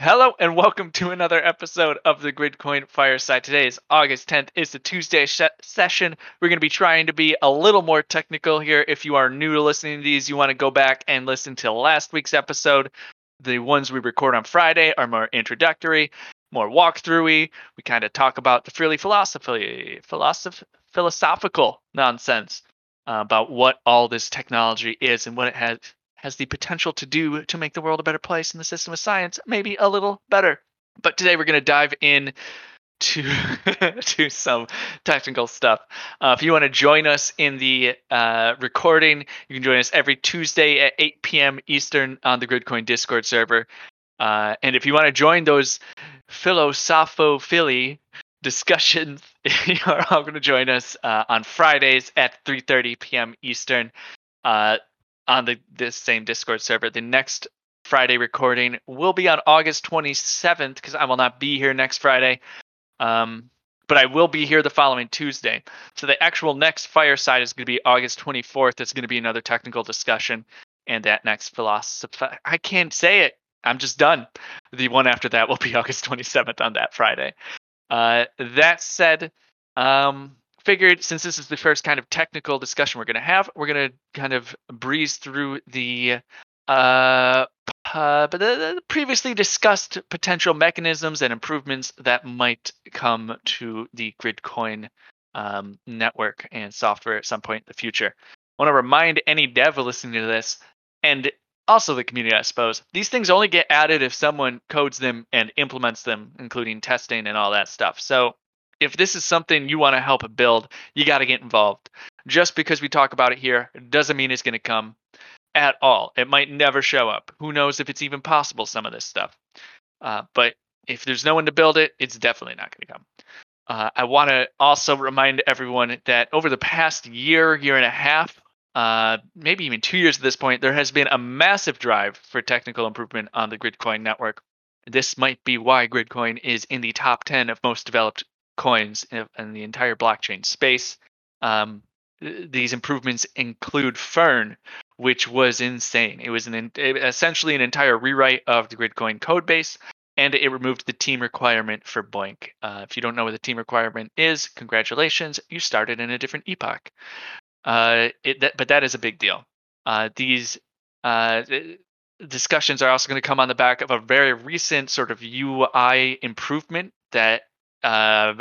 Hello and welcome to another episode of the Gridcoin Fireside. Today is August 10th. It's the Tuesday sh- session. We're going to be trying to be a little more technical here. If you are new to listening to these, you want to go back and listen to last week's episode. The ones we record on Friday are more introductory, more walkthroughy. We kind of talk about the fairly philosophy, philosoph- philosophical nonsense uh, about what all this technology is and what it has has the potential to do to make the world a better place and the system of science maybe a little better. But today we're going to dive in to to some technical stuff. Uh, if you want to join us in the uh, recording, you can join us every Tuesday at 8 p.m. Eastern on the Gridcoin Discord server. Uh, and if you want to join those philosophophily discussions, you are all going to join us uh, on Fridays at 3:30 p.m. Eastern. On the this same Discord server. The next Friday recording will be on August 27th because I will not be here next Friday. Um, but I will be here the following Tuesday. So the actual next fireside is going to be August 24th. It's going to be another technical discussion. And that next philosophy, I can't say it. I'm just done. The one after that will be August 27th on that Friday. Uh, that said, um, figured since this is the first kind of technical discussion we're going to have, we're going to kind of breeze through the uh, uh, the previously discussed potential mechanisms and improvements that might come to the Gridcoin um, network and software at some point in the future. I want to remind any dev listening to this, and also the community, I suppose, these things only get added if someone codes them and implements them, including testing and all that stuff. So if this is something you want to help build, you got to get involved. Just because we talk about it here doesn't mean it's going to come at all. It might never show up. Who knows if it's even possible, some of this stuff. Uh, but if there's no one to build it, it's definitely not going to come. Uh, I want to also remind everyone that over the past year, year and a half, uh, maybe even two years at this point, there has been a massive drive for technical improvement on the Gridcoin network. This might be why Gridcoin is in the top 10 of most developed coins in, the entire blockchain space. Um, these improvements include Fern, which was insane. It was an essentially an entire rewrite of the Gridcoin code base, and it removed the team requirement for BOINC. Uh, if you don't know what the team requirement is, congratulations, you started in a different epoch. Uh, it, that, but that is a big deal. Uh, these uh, discussions are also going to come on the back of a very recent sort of UI improvement that uh,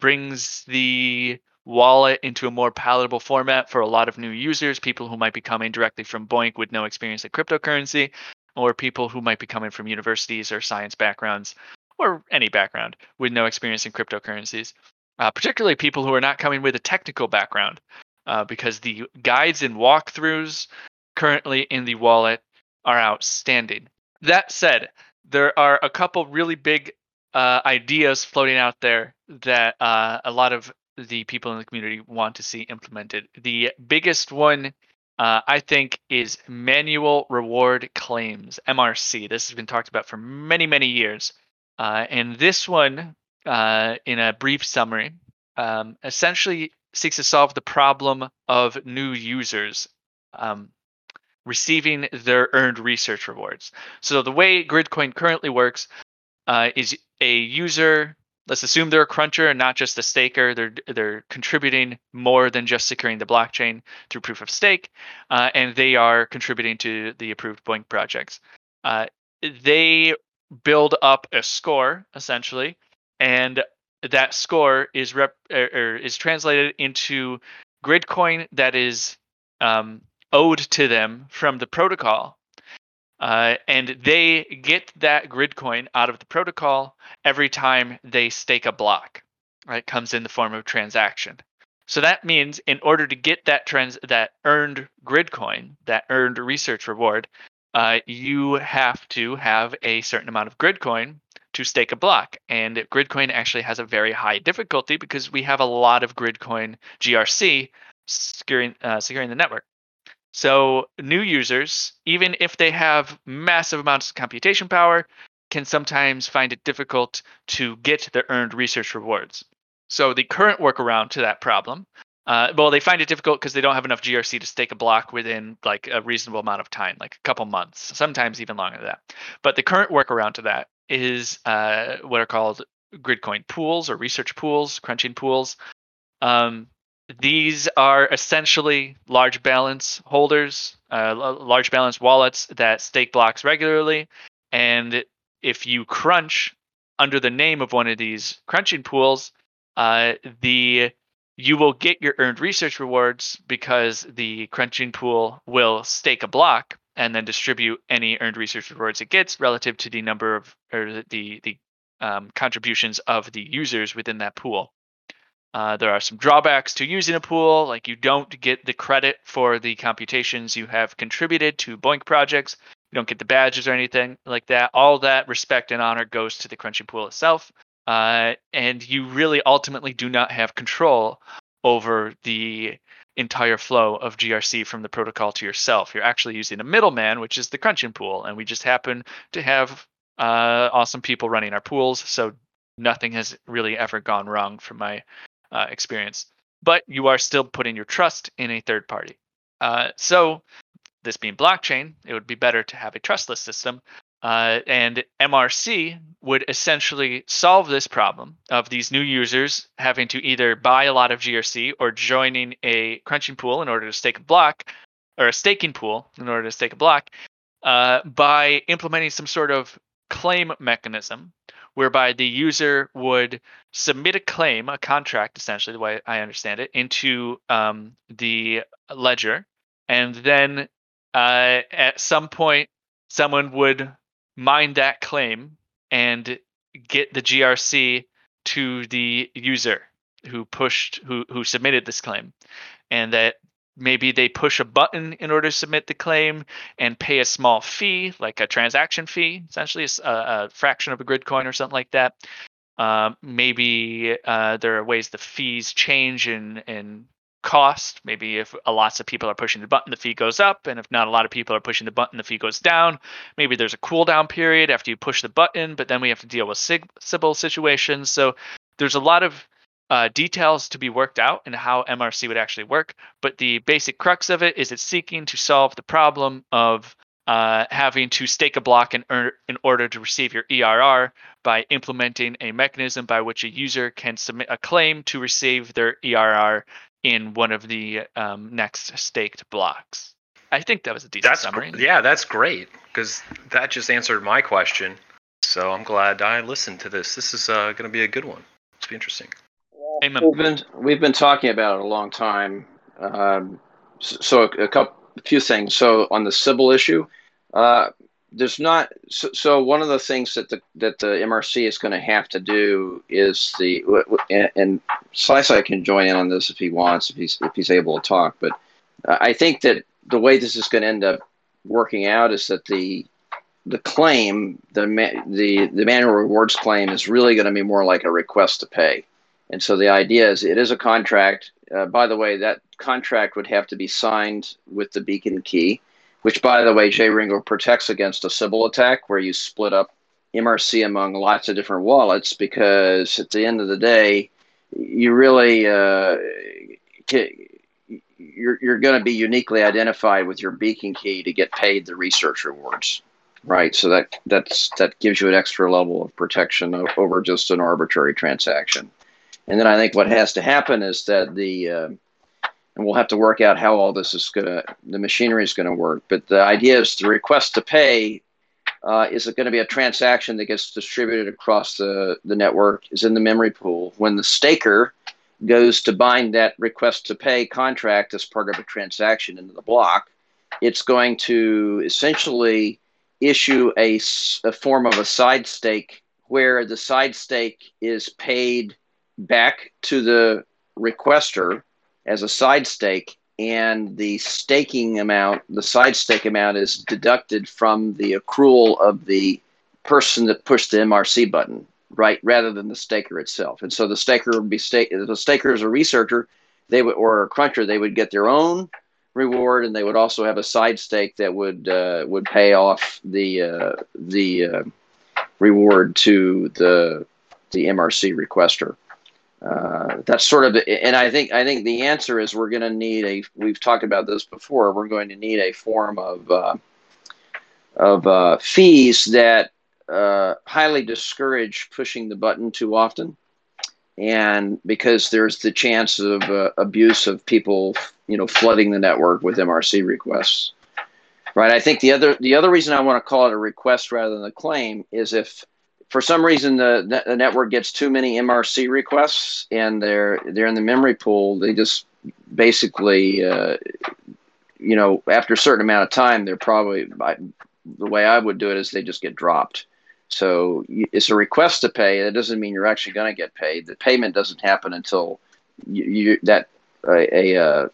brings the wallet into a more palatable format for a lot of new users, people who might be coming directly from BOINC with no experience in cryptocurrency, or people who might be coming from universities or science backgrounds, or any background with no experience in cryptocurrencies. Uh, particularly people who are not coming with a technical background, uh, because the guides and walkthroughs currently in the wallet are outstanding. That said, there are a couple really big uh, ideas floating out there that uh, a lot of the people in the community want to see implemented. The biggest one, uh, I think, is manual reward claims (MRC). This has been talked about for many, many years, uh, and this one, uh, in a brief summary, um, essentially seeks to solve the problem of new users. Um, receiving their earned research rewards. So the way Gridcoin currently works uh, is a user let's assume they're a cruncher and not just a staker. They're they're contributing more than just securing the blockchain through proof of stake uh, and they are contributing to the approved BOINC projects. Uh, they build up a score essentially and that score is rep er, er, is translated into gridcoin that is um, owed to them from the protocol uh, and they get that grid coin out of the protocol every time they stake a block. Right, comes in the form of transaction. So that means in order to get that trans that earned grid coin, that earned research reward, uh, you have to have a certain amount of grid coin to stake a block. And Gridcoin actually has a very high difficulty because we have a lot of Gridcoin GRC securing uh, securing the network. So new users, even if they have massive amounts of computation power, can sometimes find it difficult to get the earned research rewards. So the current workaround to that problem, uh, well, they find it difficult because they don't have enough GRC to stake a block within like a reasonable amount of time, like a couple months, sometimes even longer than that. But the current workaround to that is uh, what are called Gridcoin pools or research pools, crunching pools. Um, these are essentially large balance holders, uh, large balance wallets that stake blocks regularly. And if you crunch under the name of one of these crunching pools, uh, the you will get your earned research rewards because the crunching pool will stake a block and then distribute any earned research rewards it gets relative to the number of or the the um, contributions of the users within that pool. Uh, there are some drawbacks to using a pool, like you don't get the credit for the computations you have contributed to BOINC projects. You don't get the badges or anything like that. All that respect and honor goes to the crunching pool itself. Uh, and you really ultimately do not have control over the entire flow of GRC from the protocol to yourself. You're actually using a middleman, which is the crunching pool, and we just happen to have uh, awesome people running our pools, so nothing has really ever gone wrong from my uh, experience. But you are still putting your trust in a third party. Uh, so, this being blockchain, it would be better to have a trustless system uh, and MRC would essentially solve this problem of these new users having to either buy a lot of GRC or joining a crunching pool in order to stake a block, or a staking pool in order to stake a block, uh, by implementing some sort of claim mechanism whereby the user would submit a claim, a contract, essentially, the way I understand it, into um, the ledger. And then uh, at some point, someone would mine that claim and get the GRC to the user who pushed who who submitted this claim and that maybe they push a button in order to submit the claim and pay a small fee like a transaction fee essentially a, a fraction of a grid coin or something like that uh, maybe uh, there are ways the fees change in in cost. Maybe if a lots of people are pushing the button, the fee goes up, and if not a lot of people are pushing the button, the fee goes down. Maybe there's a cooldown period after you push the button, but then we have to deal with sig- Sybil situations. So there's a lot of uh, details to be worked out and how MRC would actually work. But the basic crux of it is it's seeking to solve the problem of uh, having to stake a block in, er- in order to receive your ERR by implementing a mechanism by which a user can submit a claim to receive their ERR in one of the um, next staked blocks. I think that was a decent that's summary. Gr- yeah, that's great because that just answered my question. So I'm glad I listened to this. This is uh, going to be a good one. It's be interesting. We've been we've been talking about it a long time. Um, so a, a couple, a few things. So on the Sybil issue, uh, there's not so, so, one of the things that the that the MRC is going to have to do is the and, and Slice can join in on this if he wants if he's if he's able to talk but I think that the way this is going to end up working out is that the the claim the the the manual rewards claim is really going to be more like a request to pay and so the idea is it is a contract uh, by the way that contract would have to be signed with the beacon key which, by the way, JRingo protects against a Sybil attack where you split up MRC among lots of different wallets because at the end of the day, you really uh, you're you're going to be uniquely identified with your beacon key to get paid the research rewards, right? So that that's that gives you an extra level of protection over just an arbitrary transaction. And then I think what has to happen is that the uh, and we'll have to work out how all this is going to, the machinery is going to work. But the idea is the request to pay uh, is it going to be a transaction that gets distributed across the, the network, is in the memory pool. When the staker goes to bind that request to pay contract as part of a transaction into the block, it's going to essentially issue a, a form of a side stake where the side stake is paid back to the requester as a side stake, and the staking amount, the side stake amount, is deducted from the accrual of the person that pushed the MRC button, right, rather than the staker itself. And so the staker would be stake. The staker is a researcher, they would or a cruncher, they would get their own reward, and they would also have a side stake that would uh, would pay off the uh, the uh, reward to the the MRC requester uh, that's sort of and i think i think the answer is we're going to need a we've talked about this before we're going to need a form of uh, of uh, fees that uh, highly discourage pushing the button too often, and because there's the chance of uh, abuse of people, you know, flooding the network with MRC requests. Right. I think the other the other reason I want to call it a request rather than a claim is if for some reason the, the network gets too many MRC requests and they're they're in the memory pool, they just basically, uh, you know, after a certain amount of time, they're probably I, the way I would do it is they just get dropped. So it's a request to pay. That doesn't mean you're actually going to get paid. The payment doesn't happen until you, you that a, a, uh,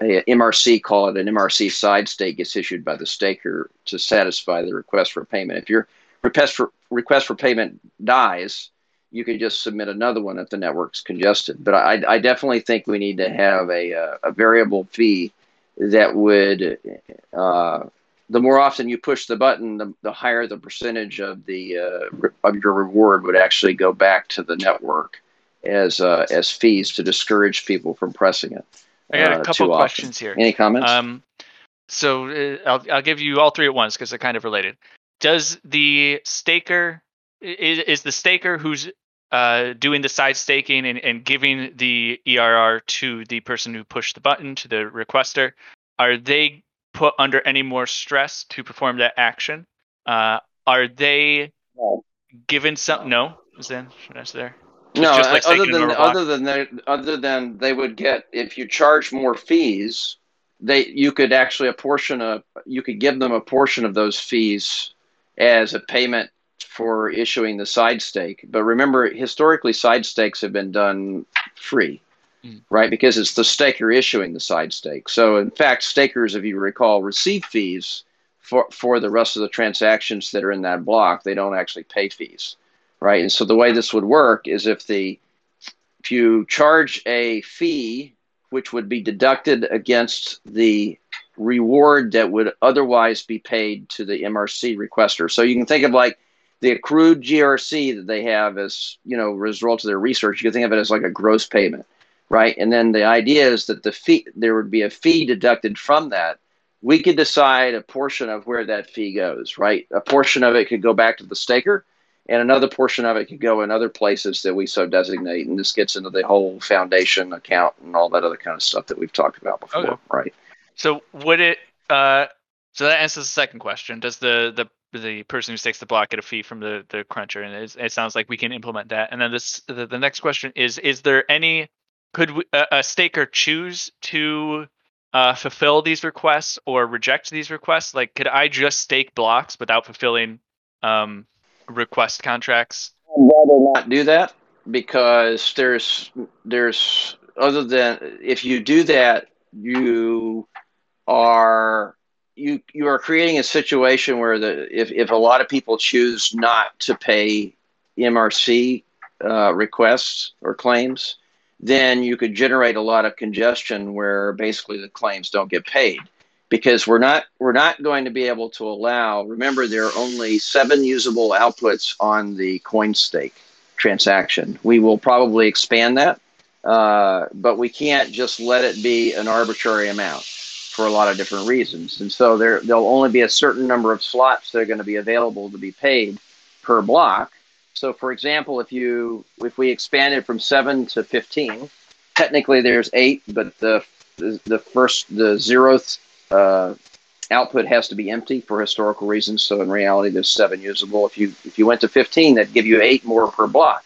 a, MRC call it an MRC side stake gets issued by the staker to satisfy the request for payment. If your request for request for payment dies, you can just submit another one if the network's congested. But I, I definitely think we need to have a, uh, a variable fee that would, uh, the more often you push the button, the, the higher the percentage of the uh, of your reward would actually go back to the network as uh, as fees to discourage people from pressing it. I got a uh, couple questions often. here. Any comments? Um, so uh, I'll I'll give you all three at once because they're kind of related. Does the staker is, is the staker who's uh, doing the side staking and, and giving the ERR to the person who pushed the button to the requester, are they put under any more stress to perform that action? Uh, are they No. given some? No, is that should there? No, just like uh, other than other than they, other than they would get if you charge more fees, they you could actually apportion a you could give them a portion of those fees as a payment for issuing the side stake. But remember, historically, side stakes have been done free, Mm. right? Because it's the staker issuing the side stake. So in fact, stakers, if you recall, receive fees for for the rest of the transactions that are in that block. They don't actually pay fees right? And so the way this would work is if the if you charge a fee which would be deducted against the reward that would otherwise be paid to the MRC requester. So you can think of like the accrued GRC that they have as, you know, result of their research, you can think of it as like a gross payment, right? And then the idea is that the fee there would be a fee deducted from that. We could decide a portion of where that fee goes, right? A portion of it could go back to the staker and another portion of it could go in other places that we so designate. And this gets into the whole foundation account and all that other kind of stuff that we've talked about before, Okay. right? So would it? Uh, so that answers the second question. Does the the the person who stakes the block get a fee from the the cruncher? And it, sounds like we can implement that. And then this the, the next question is: Is there any? Could we, a, a staker choose to uh, fulfill these requests or reject these requests? Like, could I just stake blocks without fulfilling um, request contracts? I'd rather not do that because there's there's other than if you do that you are you you are creating a situation where the if, if a lot of people choose not to pay MRC uh, requests or claims, then you could generate a lot of congestion where basically the claims don't get paid. Because we're not we're not going to be able to allow remember there are only seven usable outputs on the coin stake transaction. We will probably expand that uh, but we can't just let it be an arbitrary amount for a lot of different reasons and so there there'll only be a certain number of slots that are going to be available to be paid per block so for example if you if we expanded from 7 to 15 technically there's 8 but the the, first the zeroth uh, output has to be empty for historical reasons. So in reality, there's seven usable. If you if you went to 15, that'd give you eight more per block.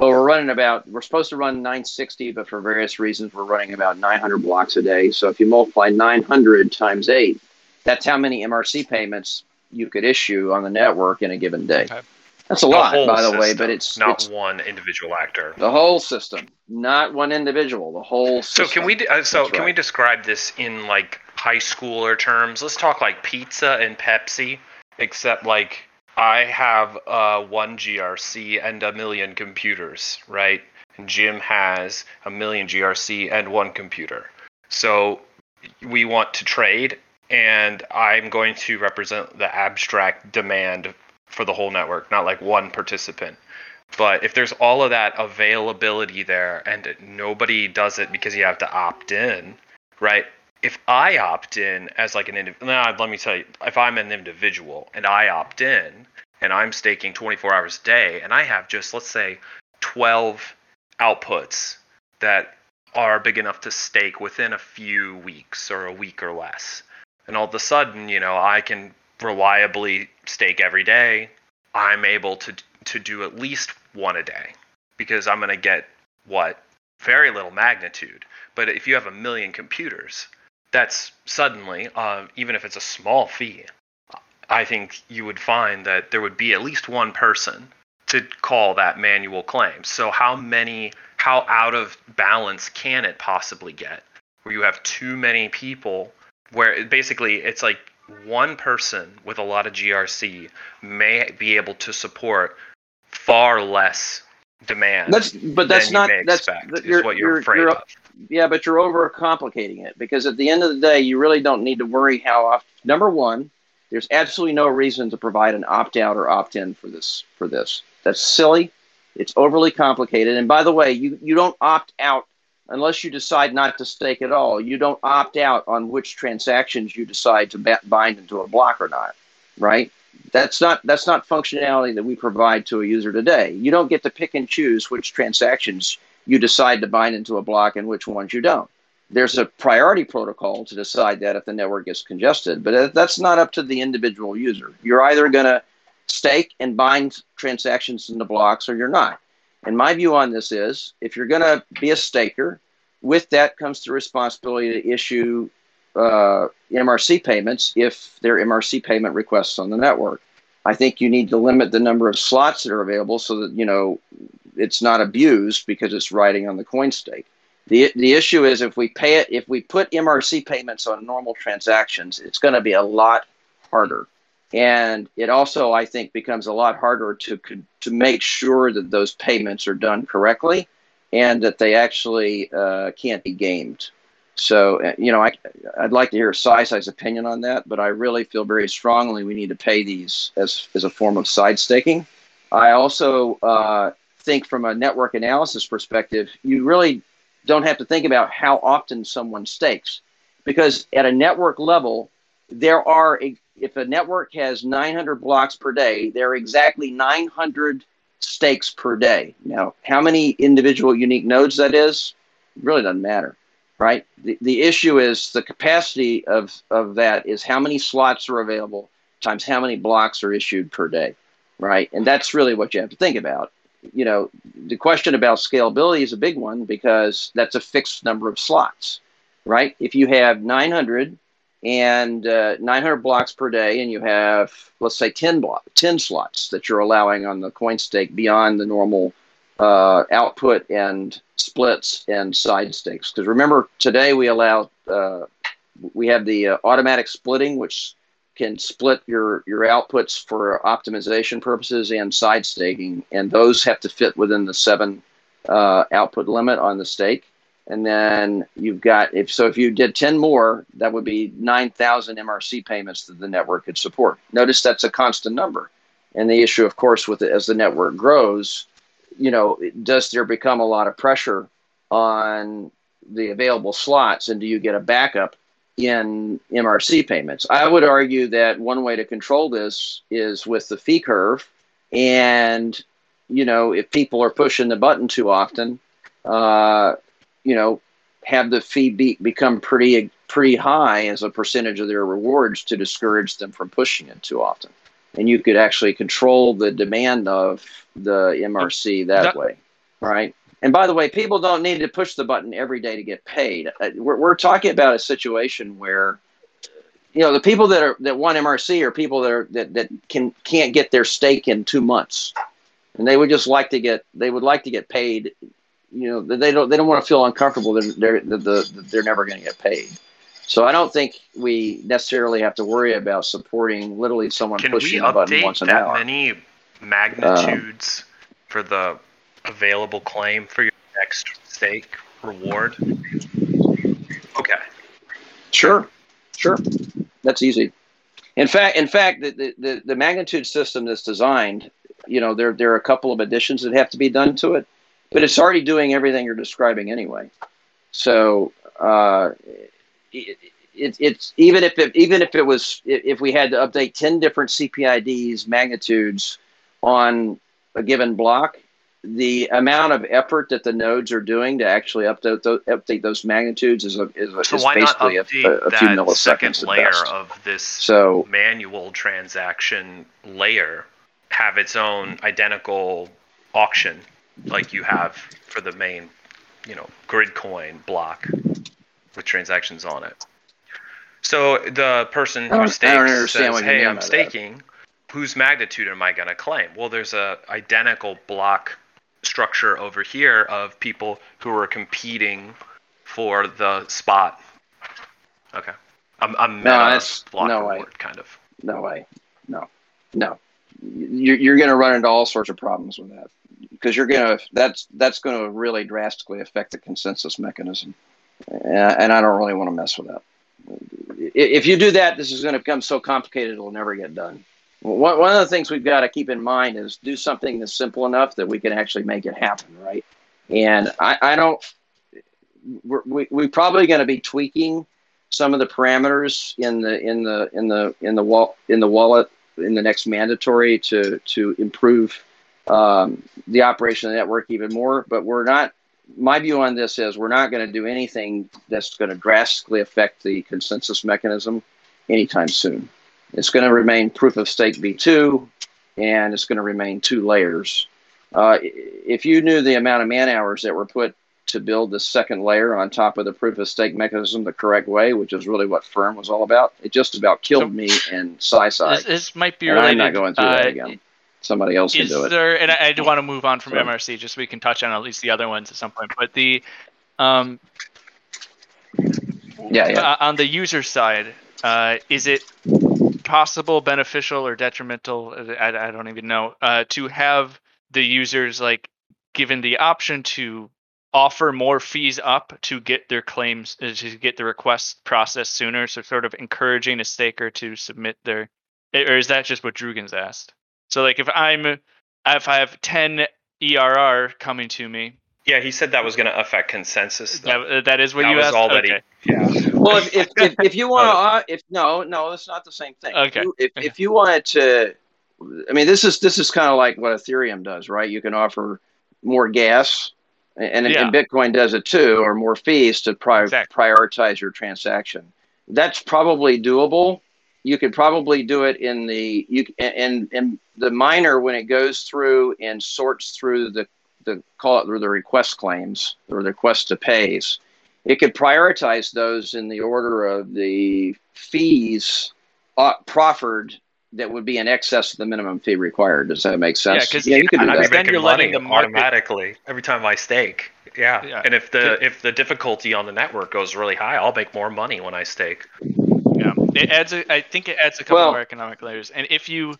Well, we're running about we're supposed to run 960, but for various reasons, we're running about 900 blocks a day. So if you multiply 900 times eight, that's how many MRC payments you could issue on the network in a given day. Okay. That's a The lot, by the way, but it's not it's one individual actor. the whole system, not one individual. The whole So system. can we uh, so That's can we describe this in like high schooler terms? Let's talk like pizza and Pepsi, except like I have uh, one GRC and a million computers, right? And Jim has a million GRC and one computer. So we want to trade, and I'm going to represent the abstract demand for the whole network, not like one participant. But if there's all of that availability there and nobody does it because you have to opt in, right? If I opt in as like an individual, let me tell you, if I'm an individual and I opt in, and I'm staking 24 hours a day, and I have just let's say 12 outputs that are big enough to stake within a few weeks or a week or less. And all of a sudden, you know, I can reliably stake every day. I'm able to to do at least one a day because I'm going to get what very little magnitude. But if you have a million computers, that's suddenly, uh, even if it's a small fee, I think you would find that there would be at least one person to call that manual claim. So how many how out of balance can it possibly get where you have too many people where basically it's like one person with a lot of GRC may be able to support far less demand. That's but that's not that's expect, you're, what you're, you're afraid you're, of. Yeah, but you're overcomplicating it because at the end of the day, you really don't need to worry how often. Number one, there's absolutely no reason to provide an opt out or opt in for this. For this, that's silly. It's overly complicated. And by the way, you, you don't opt out unless you decide not to stake at all. You don't opt out on which transactions you decide to bind into a block or not, right? That's not that's not functionality that we provide to a user today. You don't get to pick and choose which transactions you decide to bind into a block and which ones you don't. There's a priority protocol to decide that if the network gets congested, but that's not up to the individual user. You're either going to stake and bind transactions into blocks or you're not. And my view on this is if you're going to be a staker, with that comes the responsibility to issue uh, MRC payments if there are MRC payment requests on the network. I think you need to limit the number of slots that are available so that you know it's not abused because it's riding on the coin stake. The, the issue is if we pay it, if we put MRC payments on normal transactions, it's going to be a lot harder and it also I think becomes a lot harder to to make sure that those payments are done correctly and that they actually uh, can't be gamed. So uh, you know I I'd like to hear CySi's opinion on that, but I really feel very strongly we need to pay these as as a form of side staking. I also uh, think from a network analysis perspective, you really don't have to think about how often someone stakes because at a network level there are if a network has 900 blocks per day, there are exactly 900 stakes per day. Now, how many individual unique nodes that is, really doesn't matter, right? The, the issue is the capacity of, of that is how many slots are available times how many blocks are issued per day, right? And that's really what you have to think about. You know, the question about scalability is a big one because that's a fixed number of slots, right? If you have 900 and uh, 900 blocks per day, and you have let's say 10 block, 10 slots that you're allowing on the coin stake beyond the normal uh, output and splits and side stakes. Because remember, today we allow uh, we have the uh, automatic splitting, which can split your your outputs for optimization purposes and side staking, and those have to fit within the seven uh, output limit on the stake. And then you've got if so if you did 10 more that would be 9000 mrc payments that the network could support. Notice that's a constant number. And the issue of course with it as the network grows you know does there become a lot of pressure on the available slots? And do you get a backup in mrc payments? I would argue that one way to control this is with the fee curve. And you know if people are pushing the button too often uh, you know, have the fee be, become pretty pretty high as a percentage of their rewards to discourage them from pushing it too often. And you could actually control the demand of the MRC that, that way, right? And by the way, people don't need to push the button every day to get paid. Uh, we're, we're talking about a situation where, you know, the people that are that want MRC are people that are that, that can can't get their stake in two months, and they would just like to get they would like to get paid you know they don't they don't want to feel uncomfortable that they're they're, the, they're never going to get paid. So I don't think we necessarily have to worry about supporting literally someone Can pushing the button once an that hour. many magnitudes um, for the available claim for your next stake reward? Okay. Sure, sure, that's easy. In fact, in fact, the, the, the magnitude system that's designed, you know, there there are a couple of additions that have to be done to it but it's already doing everything you're describing anyway. So uh, it, it's even if it even if it was if we had to update 10 different cpids magnitudes on a given block the amount of effort that the nodes are doing to actually update those, update those magnitudes is, a, is, a, So is basically a, a, few milliseconds second layer of this so manual transaction layer have its own identical auction like you have for the main, you know, Gridcoin block with transactions on it. So the person who don't- I don't stakes says, "Hey, I'm by that." staking. Whose magnitude am I going to claim?" Well, there's a identical block structure over here of people who are competing for the spot. Okay, I'm I'm that's- block no way. kind of. no way no no you're, you're going to run into all sorts of problems with that because you're going to that's that's going to really drastically affect the consensus mechanism and, i don't really want to mess with that if you do that this is going to become so complicated it'll never get done one, one of the things we've got to keep in mind is do something that's simple enough that we can actually make it happen right and i, I don't we're, we, we're probably going to be tweaking some of the parameters in the in the in the in the wall in the wallet in the next mandatory to to improve um, the operation of the network even more. But we're not. My view on this is we're not going to do anything that's going to drastically affect the consensus mechanism anytime soon. It's going to remain proof of stake v2, and it's going to remain two layers. Uh, if you knew the amount of man hours that were put to build the second layer on top of the proof of stake mechanism the correct way, which is really what Fern was all about. It just about killed So- me and SciSci. This, this might be And related. I'm not going through that uh, again. Somebody else can Is do it. there, and I, I do want to move on from. MRC, just so we can touch on at least the other ones at some point. But the, um, Yeah, yeah. uh, on the user side, uh, is it possible, beneficial, or detrimental? I, I don't even know. Uh, to have the users like given the option to offer more fees up to get their claims uh, to get the request processed sooner. So sort of encouraging a staker to submit their, or is that just what Drugan's asked? So like if I'm, if I have 10 ERR coming to me, Yeah, he said that was going to affect consensus. Though. that, that is what That you was asked. already- Okay. Yeah. Well, if, if, if, if you want to, uh, if no, no, it's not the same thing. Okay. If you, if, Okay. if you wanted to, I mean, this is this is kind of like what Ethereum does, right? You can offer more gas, and, Yeah. and Bitcoin does it too, or more fees to pri- Exactly. prioritize your transaction. That's probably doable. You could probably do it in the you and and the miner when it goes through and sorts through the the call it the request claims or the request to pays it could prioritize those in the order of the fees uh, proffered that would be in excess of the minimum fee required. Does that make sense? yeah, you could do I- I I'm that. then you're letting them automatically every time I stake. Yeah. Yeah. And if the if the difficulty on the network goes really high, I'll make more money when I stake. Yeah, it adds. A, I think it adds a couple Well- more economic layers. And if you,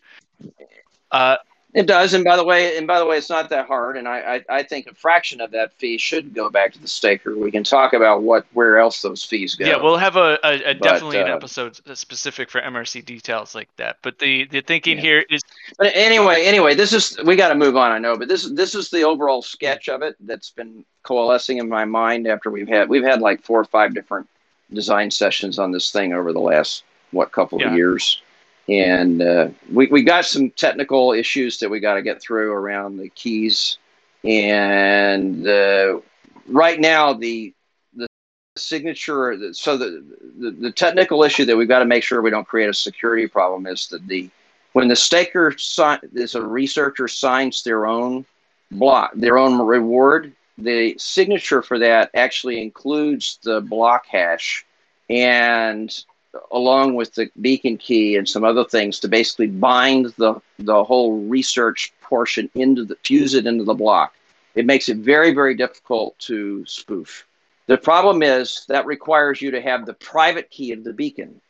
uh, It does, and by the way, and by the way, it's not that hard. And I, I, I think a fraction of that fee should go back to the staker. We can talk about what where else those fees go. yeah, we'll have a, a, a But, definitely an uh, episode specific for MRC details like that. But the the thinking Yeah. here is But anyway, anyway, this is we got to move on. I know, but this this is the overall sketch of it that's been coalescing in my mind after we've had we've had like four or five different design sessions on this thing over the last what couple Yeah. of years, and uh, we we got some technical issues that we got to get through around the keys, and uh, right now the the signature so the, the the technical issue that we've got to make sure we don't create a security problem is that the when the staker sign, is a researcher signs their own block, their own reward, the signature for that actually includes the block hash. And along with the beacon key and some other things to basically bind the the whole research portion into the fuse it into the block. It makes it very very difficult to spoof. The problem is that requires you to have the private key of the beacon.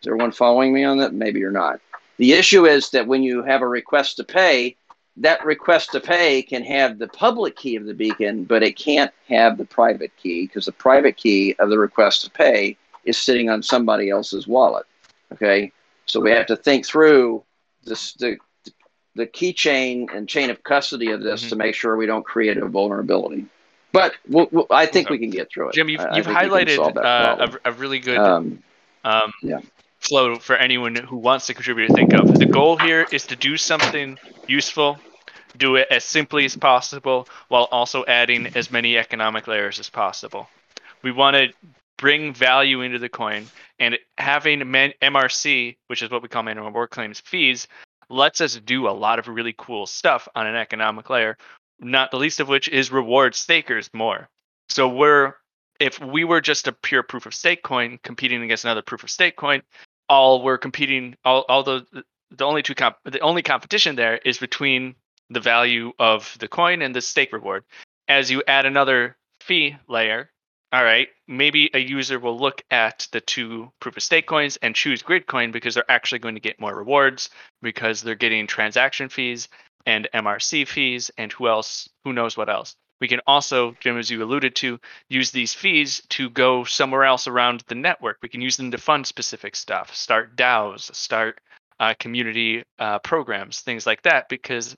Is everyone following me on that? Maybe you're not. The issue is that when you have a request to pay, that request to pay can have the public key of the beacon, but it can't have the private key because the private key of the request to pay is sitting on somebody else's wallet. Okay, so we have to think through this, the the keychain and chain of custody of this Mhm. to make sure we don't create a vulnerability. But we'll, we'll, I think we can get through it. Jim, you've, I- you've highlighted uh, a, a really good Um, um, Yeah. flow for anyone who wants to contribute to think of. The goal here is to do something useful, do it as simply as possible, while also adding as many economic layers as possible. We want to bring value into the coin, and having man- MRC, which is what we call minimum reward claims fees, lets us do a lot of really cool stuff on an economic layer. Not the least of which is reward stakers more. So we're if we were just a pure proof of stake coin competing against another proof of stake coin, all we're competing all, all the the only two comp the only competition there is between the value of the coin and the stake reward. As you add another fee layer, all right, maybe a user will look at the two proof of stake coins and choose Gridcoin because they're actually going to get more rewards because they're getting transaction fees and MRC fees and who else, who knows what else. We can also, Jim, as you alluded to, use these fees to go somewhere else around the network. We can use them to fund specific stuff, start DAOs, start uh, community uh, programs, things like that, because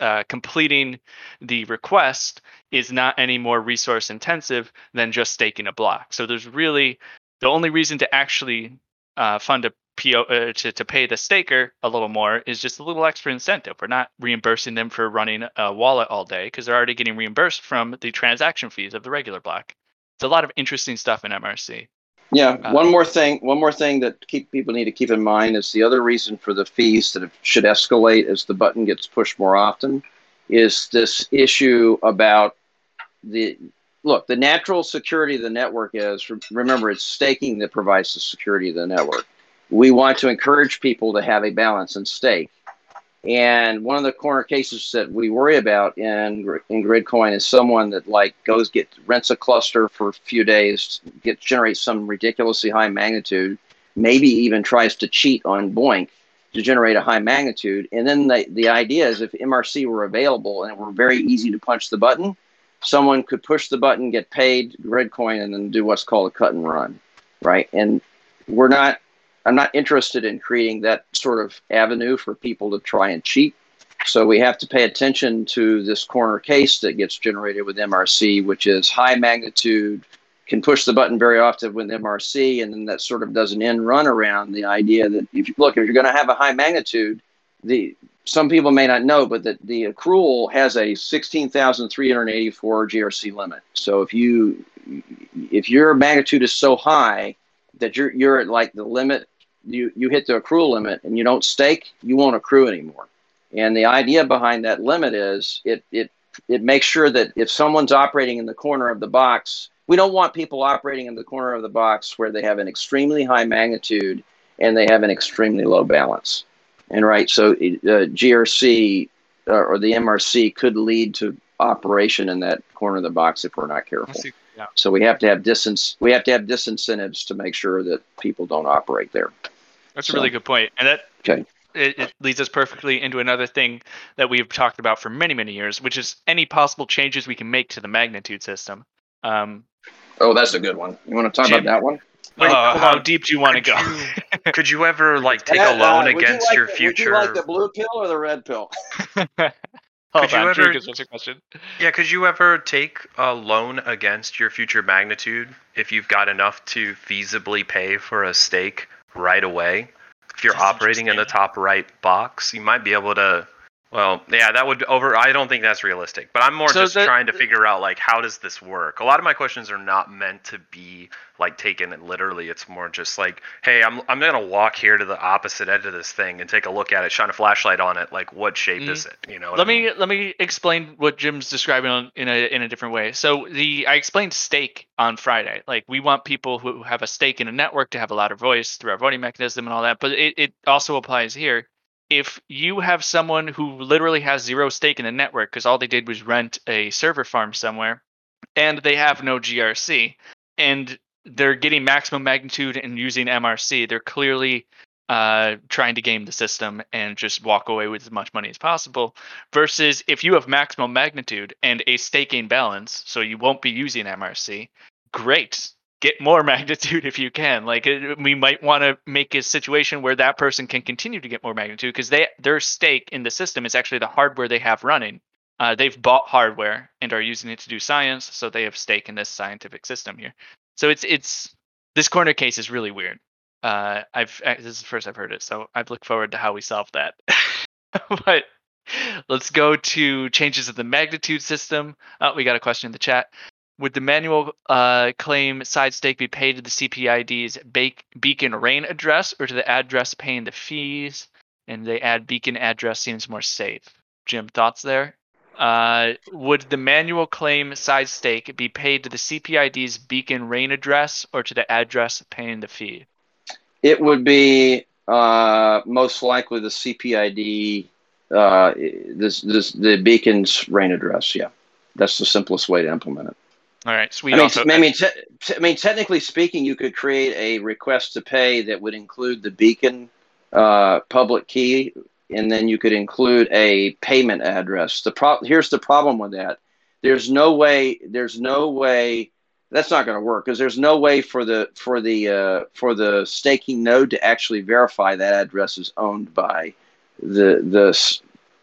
uh, completing the request is not any more resource intensive than just staking a block. So there's really the only reason to actually uh, fund a PO uh, to, to pay the staker a little more is just a little extra incentive. We're not reimbursing them for running a wallet all day because they're already getting reimbursed from the transaction fees of the regular block. It's a lot of interesting stuff in MRC. Yeah, Uh, one more thing. One more thing that keep people need to keep in mind is the other reason for the fees that should escalate as the button gets pushed more often is this issue about the look. The natural security of the network is remember it's staking that provides the security of the network. We want to encourage people to have a balance and stake. And one of the corner cases that we worry about in in Gridcoin is someone that like goes get rents a cluster for a few days, get generates some ridiculously high magnitude, maybe even tries to cheat on BOINC to generate a high magnitude. And then the the idea is if MRC were available and it were very easy to punch the button, someone could push the button, get paid Gridcoin, and then do what's called a cut and run, right? And we're not I'm not interested in creating that sort of avenue for people to try and cheat. So we have to pay attention to this corner case that gets generated with MRC, which is high magnitude, can push the button very often with MRC, and then that sort of does an end run around the idea that if you look, if you're going to have a high magnitude, the some people may not know, but that the accrual has a 16,384 GRC limit. So if you if your magnitude is so high that you're you're at like the limit you you hit the accrual limit and you don't stake you won't accrue anymore. And the idea behind that limit is it it it makes sure that if someone's operating in the corner of the box we don't want people operating in the corner of the box where they have an extremely high magnitude and they have an extremely low balance. And right so uh, grc uh, or the mrc could lead to operation in that corner of the box if we're not careful Yeah. so we have to have distance. We have to have disincentives to make sure that people don't operate there. That's So- a really good point, and that Okay. it, it leads us perfectly into another thing that we've talked about for many many years, which is any possible changes we can make to the magnitude system. Um, Oh, that's a good one. You want to talk Jim- about that one? Wait, uh, how on. deep do you want to go? you- Could you ever like take Uh, a loan uh, would you against like your the- future? Would you like the blue pill or the red pill? Hold Could you ever- Drake, what's your question? Yeah, could you ever take a loan against your future magnitude if you've got enough to feasibly pay for a stake right away? If you're That's operating in the top right box, you might be able to. Well, yeah, that would over. I don't think that's realistic, but I'm more So just the- trying to figure out like how does this work. A lot of my questions are not meant to be like taken literally. It's more just like, hey, I'm I'm gonna walk here to the opposite edge of this thing and take a look at it, shine a flashlight on it. Like, what shape is mm-hmm. it? You know. let I mean? me let me explain what Jim's describing on, in a in a different way. So the I explained stake on Friday. Like we want people who have a stake in a network to have a louder voice through our voting mechanism and all that. But it, it also applies here. If you have someone who literally has zero stake in the network because all they did was rent a server farm somewhere, and they have no GRC, and they're getting maximum magnitude and using MRC, they're clearly uh, trying to game the system and just walk away with as much money as possible versus if you have maximum magnitude and a staking balance, so you won't be using MRC, great. Get more magnitude if you can. Like we might want to make a situation where that person can continue to get more magnitude because they their stake in the system is actually the hardware they have running. Uh, they've bought hardware and are using it to do science, so they have stake in this scientific system here. So it's it's this corner case is really weird. Uh, I've uh, this is the first I've heard it, so I look forward to how we solve that. but let's go to changes of the magnitude system. Oh, we got a question in the chat. Would the manual uh, claim side stake be paid to the CPID's beacon RAIN address or to the address paying the fees? And they add beacon address seems more safe. Jim, thoughts there? Uh, would the manual claim side stake be paid to the CPID's beacon RAIN address or to the address paying the fee? It would be uh, most likely the CPID, uh, this, this, the beacon's RAIN address. Yeah, that's the simplest way to implement it. All right, sweet. I mean, also, I mean, te- te- I mean, technically speaking, you could create a request to pay that would include the beacon uh, public key, and then you could include a payment address. The pro- here's the problem with that: there's no way, there's no way that's not going to work because there's no way for the for the uh, for the staking node to actually verify that address is owned by the the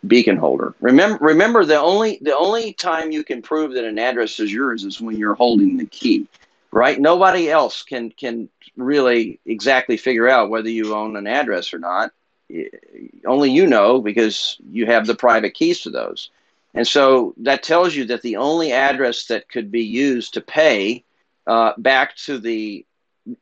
beacon holder. Remember, remember the only the only time you can prove that an address is yours is when you're holding the key, right? Nobody else can can really exactly figure out whether you own an address or not. Only you know because you have the private keys to those. And so that tells you that the only address that could be used to pay uh, back to the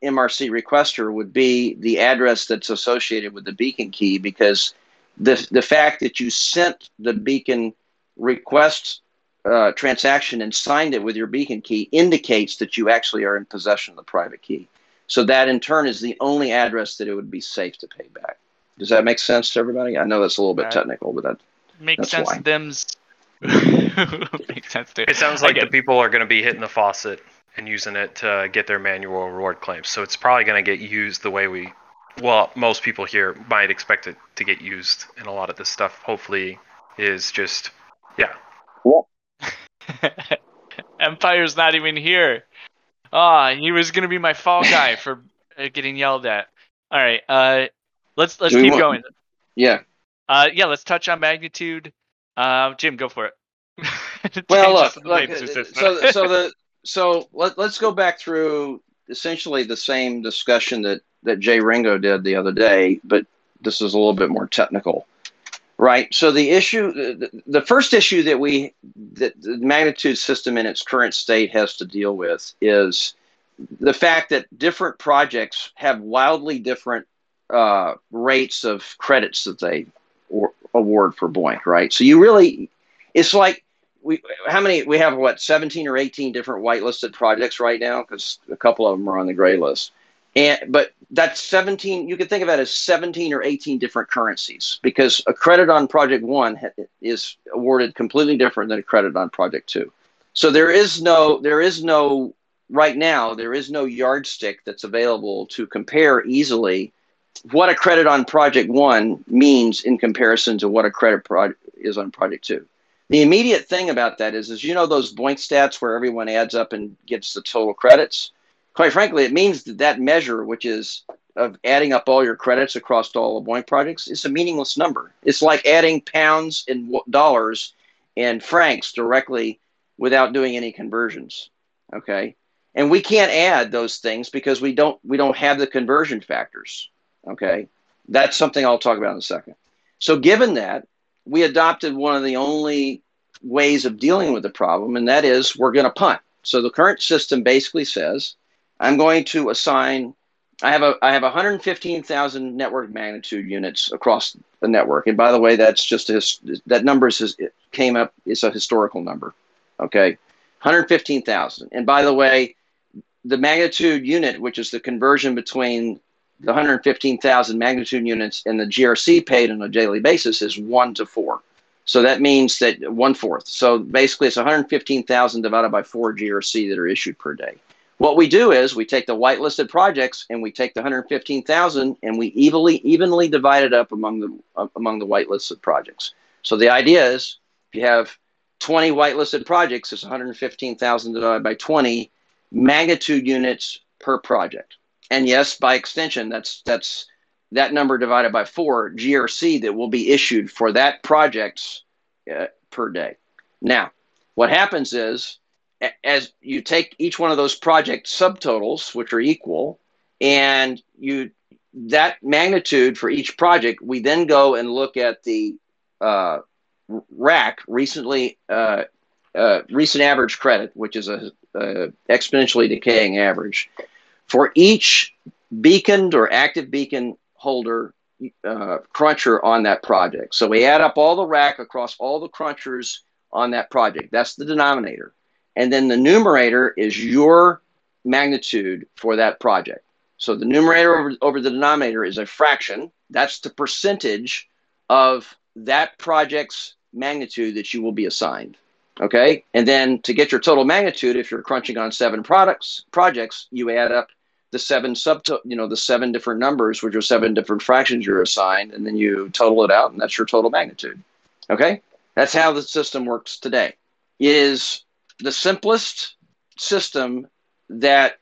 MRC requester would be the address that's associated with the beacon key because the the fact that you sent the beacon request uh, transaction and signed it with your beacon key indicates that you actually are in possession of the private key. So that in turn is the only address that it would be safe to pay back. Does that make sense to everybody? I know that's a little bit technical, but that makes sense. Why. Them's makes sense to it. sounds like the people are going to be hitting the faucet and using it to get their manual reward claims. So it's probably going to get used the way we well, most people here might expect it to get used, and a lot of this stuff hopefully is just, yeah. Empire's not even here. Ah, oh, he was gonna be my fall guy for uh, getting yelled at. All right, uh, let's let's keep want, going. Yeah. Uh, yeah, let's touch on magnitude. Uh, Jim, go for it. well, look, look so so the so let, let's go back through essentially the same discussion that that Jay Ringo did the other day, but this is a little bit more technical, right? So the issue, the, the first issue that we that the magnitude system in its current state has to deal with is the fact that different projects have wildly different uh, rates of credits that they or, award for BOINC, right? So you really, it's like we how many we have what 17 or 18 different whitelisted projects right now because a couple of them are on the gray list and but that's 17 you could think of that as 17 or 18 different currencies because a credit on project 1 is awarded completely different than a credit on project 2 so there is no there is no right now there is no yardstick that's available to compare easily what a credit on project 1 means in comparison to what a credit pro- is on project 2 the immediate thing about that is, is you know those BOINC stats where everyone adds up and gets the total credits. Quite frankly, it means that that measure, which is of adding up all your credits across all the BOINC projects, is a meaningless number. It's like adding pounds and dollars and francs directly without doing any conversions. Okay, and we can't add those things because we don't we don't have the conversion factors. Okay, that's something I'll talk about in a second. So, given that, we adopted one of the only ways of dealing with the problem, and that is we're going to punt. So the current system basically says, I'm going to assign. I have a I have 115,000 network magnitude units across the network, and by the way, that's just a, that number is came up. It's a historical number. Okay, 115,000. And by the way, the magnitude unit, which is the conversion between the 115,000 magnitude units and the GRC paid on a daily basis is one to four. So that means that one fourth. So basically, it's 115,000 divided by four GRC that are issued per day. What we do is we take the whitelisted projects and we take the 115,000 and we evenly evenly divide it up among the uh, among the whitelisted projects. So the idea is if you have 20 whitelisted projects, it's 115,000 divided by 20 magnitude units per project and yes, by extension, that's that's that number divided by four GRC that will be issued for that project uh, per day. Now, what happens is as you take each one of those project subtotals, which are equal, and you that magnitude for each project, we then go and look at the uh, RAC, recently uh, uh, recent average credit, which is a, a, exponentially decaying average, for each beaconed or active beacon holder uh, cruncher on that project. So we add up all the RAC across all the crunchers on that project. That's the denominator. And then the numerator is your magnitude for that project. So the numerator over, over the denominator is a fraction. That's the percentage of that project's magnitude that you will be assigned. Okay. And then to get your total magnitude, if you're crunching on seven products projects, you add up the seven sub you know the seven different numbers, which are seven different fractions you're assigned, and then you total it out, and that's your total magnitude. Okay. That's how the system works today. It is the simplest system that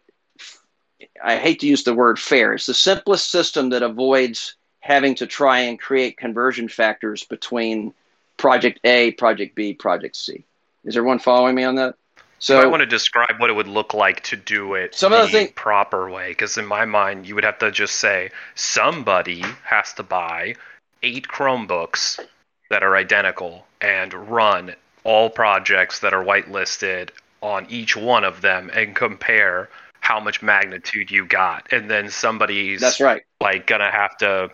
I hate to use the word fair. It's the simplest system that avoids having to try and create conversion factors between project A, project B, project C. Is everyone following me on that? So I want to describe what it would look like to do it some the, of the thing- proper way. Because in my mind, you would have to just say somebody has to buy eight Chromebooks that are identical and run all projects that are whitelisted on each one of them and compare how much magnitude you got. And then somebody's That's right. like gonna have to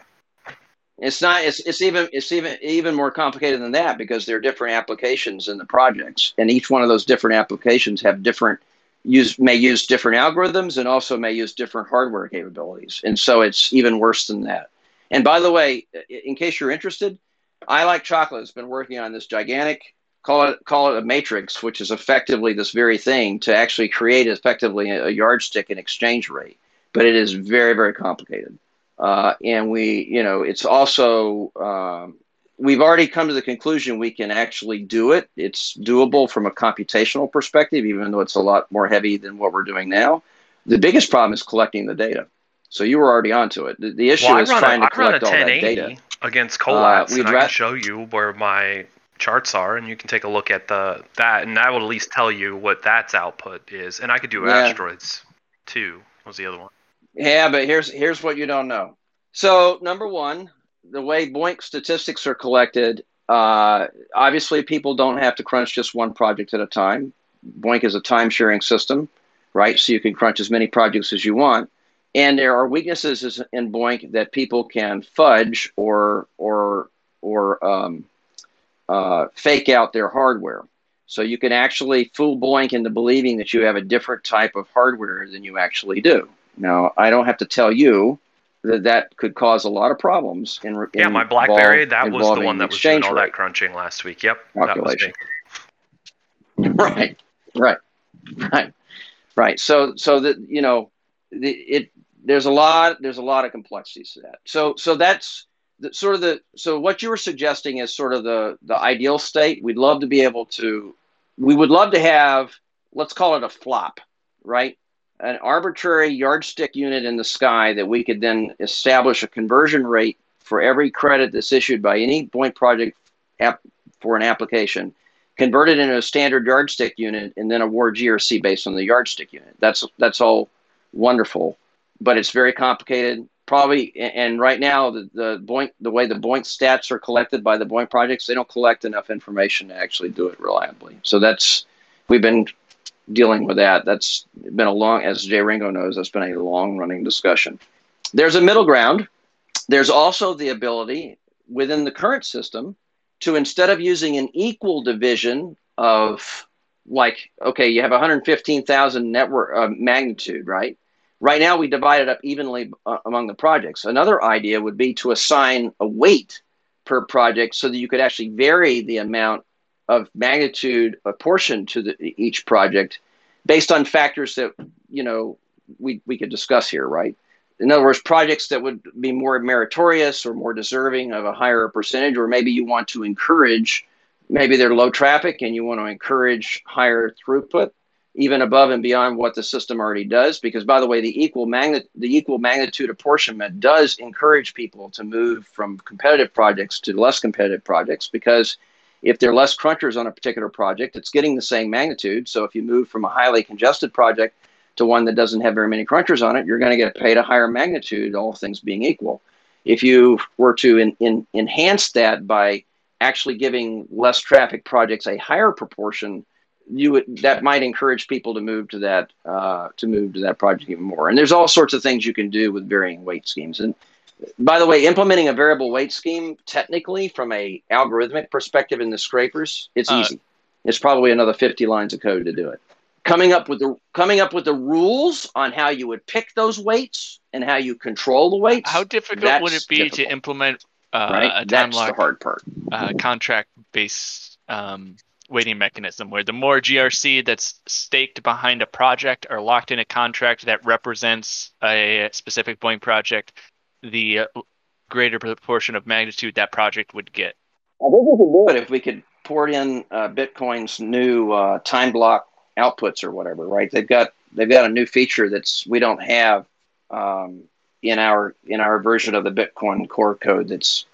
it's not. It's, it's even it's even even more complicated than that because there are different applications in the projects, and each one of those different applications have different use may use different algorithms and also may use different hardware capabilities, and so it's even worse than that. And by the way, in case you're interested, I like chocolate has been working on this gigantic call it call it a matrix, which is effectively this very thing to actually create effectively a yardstick and exchange rate, but it is very very complicated. Uh, and we, you know, it's also, um, we've already come to the conclusion we can actually do it. It's doable from a computational perspective, even though it's a lot more heavy than what we're doing now. The biggest problem is collecting the data. So you were already onto it. The, the issue well, is trying a, to collect all that data. Against Colats, uh, and I can show you where my charts are, and you can take a look at the that, and I will at least tell you what that's output is. And I could do yeah. asteroids too. Was the other one? Yeah, but here's here's what you don't know. So number one, the way BOINC statistics are collected, uh, obviously people don't have to crunch just one project at a time. BOINC is a time sharing system, right? So you can crunch as many projects as you want. And there are weaknesses in BOINC that people can fudge or or or um, uh, fake out their hardware. So you can actually fool BOINC into believing that you have a different type of hardware than you actually do. Now, I don't have to tell you that that could cause a lot of problems. In, yeah, my BlackBerry, that was the one that was doing all that crunching last week. Yep, calculation. Right, right, right, right. So, so that you know, the, it there's a lot there's a lot of complexities to that. So, so that's sort of the so what you were suggesting is sort of the the ideal state. We'd love to be able to. We would love to have let's call it a flop, right? an arbitrary yardstick unit in the sky that we could then establish a conversion rate for every credit that's issued by any BOINC project app for an application, convert it into a standard yardstick unit, and then award GRC based on the yardstick unit. That's that's all wonderful, but it's very complicated. Probably, and right now the the BOINC the way the BOINC stats are collected by the BOINC projects, they don't collect enough information to actually do it reliably. So that's we've been dealing with that. That's been a long, as Jay Ringo knows, that's been a long running discussion. There's a middle ground. There's also the ability within the current system to instead of using an equal division of like, okay, you have 115,000 network uh, magnitude, right? Right now, we divide it up evenly uh, among the projects. Another idea would be to assign a weight per project so that you could actually vary the amount of magnitude apportioned to the, each project based on factors that you know we, we could discuss here right in other words projects that would be more meritorious or more deserving of a higher percentage or maybe you want to encourage maybe they're low traffic and you want to encourage higher throughput even above and beyond what the system already does because by the way the equal magnet the equal magnitude apportionment does encourage people to move from competitive projects to less competitive projects because if there are less crunchers on a particular project, it's getting the same magnitude. So if you move from a highly congested project to one that doesn't have very many crunchers on it, you're going to get paid a higher magnitude, all things being equal. If you were to in, in, enhance that by actually giving less traffic projects a higher proportion, you would that might encourage people to move to that uh, to move to that project even more. And there's all sorts of things you can do with varying weight schemes. And by the way, implementing a variable weight scheme technically from a algorithmic perspective in the scrapers, it's uh, easy. It's probably another 50 lines of code to do it. Coming up with the coming up with the rules on how you would pick those weights and how you control the weights. How difficult would it be difficult. to implement uh, right? a time that's lock, the hard part. Uh, contract based um, weighting mechanism where the more GRC that's staked behind a project or locked in a contract that represents a specific BOINC project, the uh, greater proportion of magnitude that project would get. I think we could do it if we could port in uh, Bitcoin's new uh, time block outputs or whatever. Right? They've got they've got a new feature that's we don't have um, in our in our version of the Bitcoin core code that's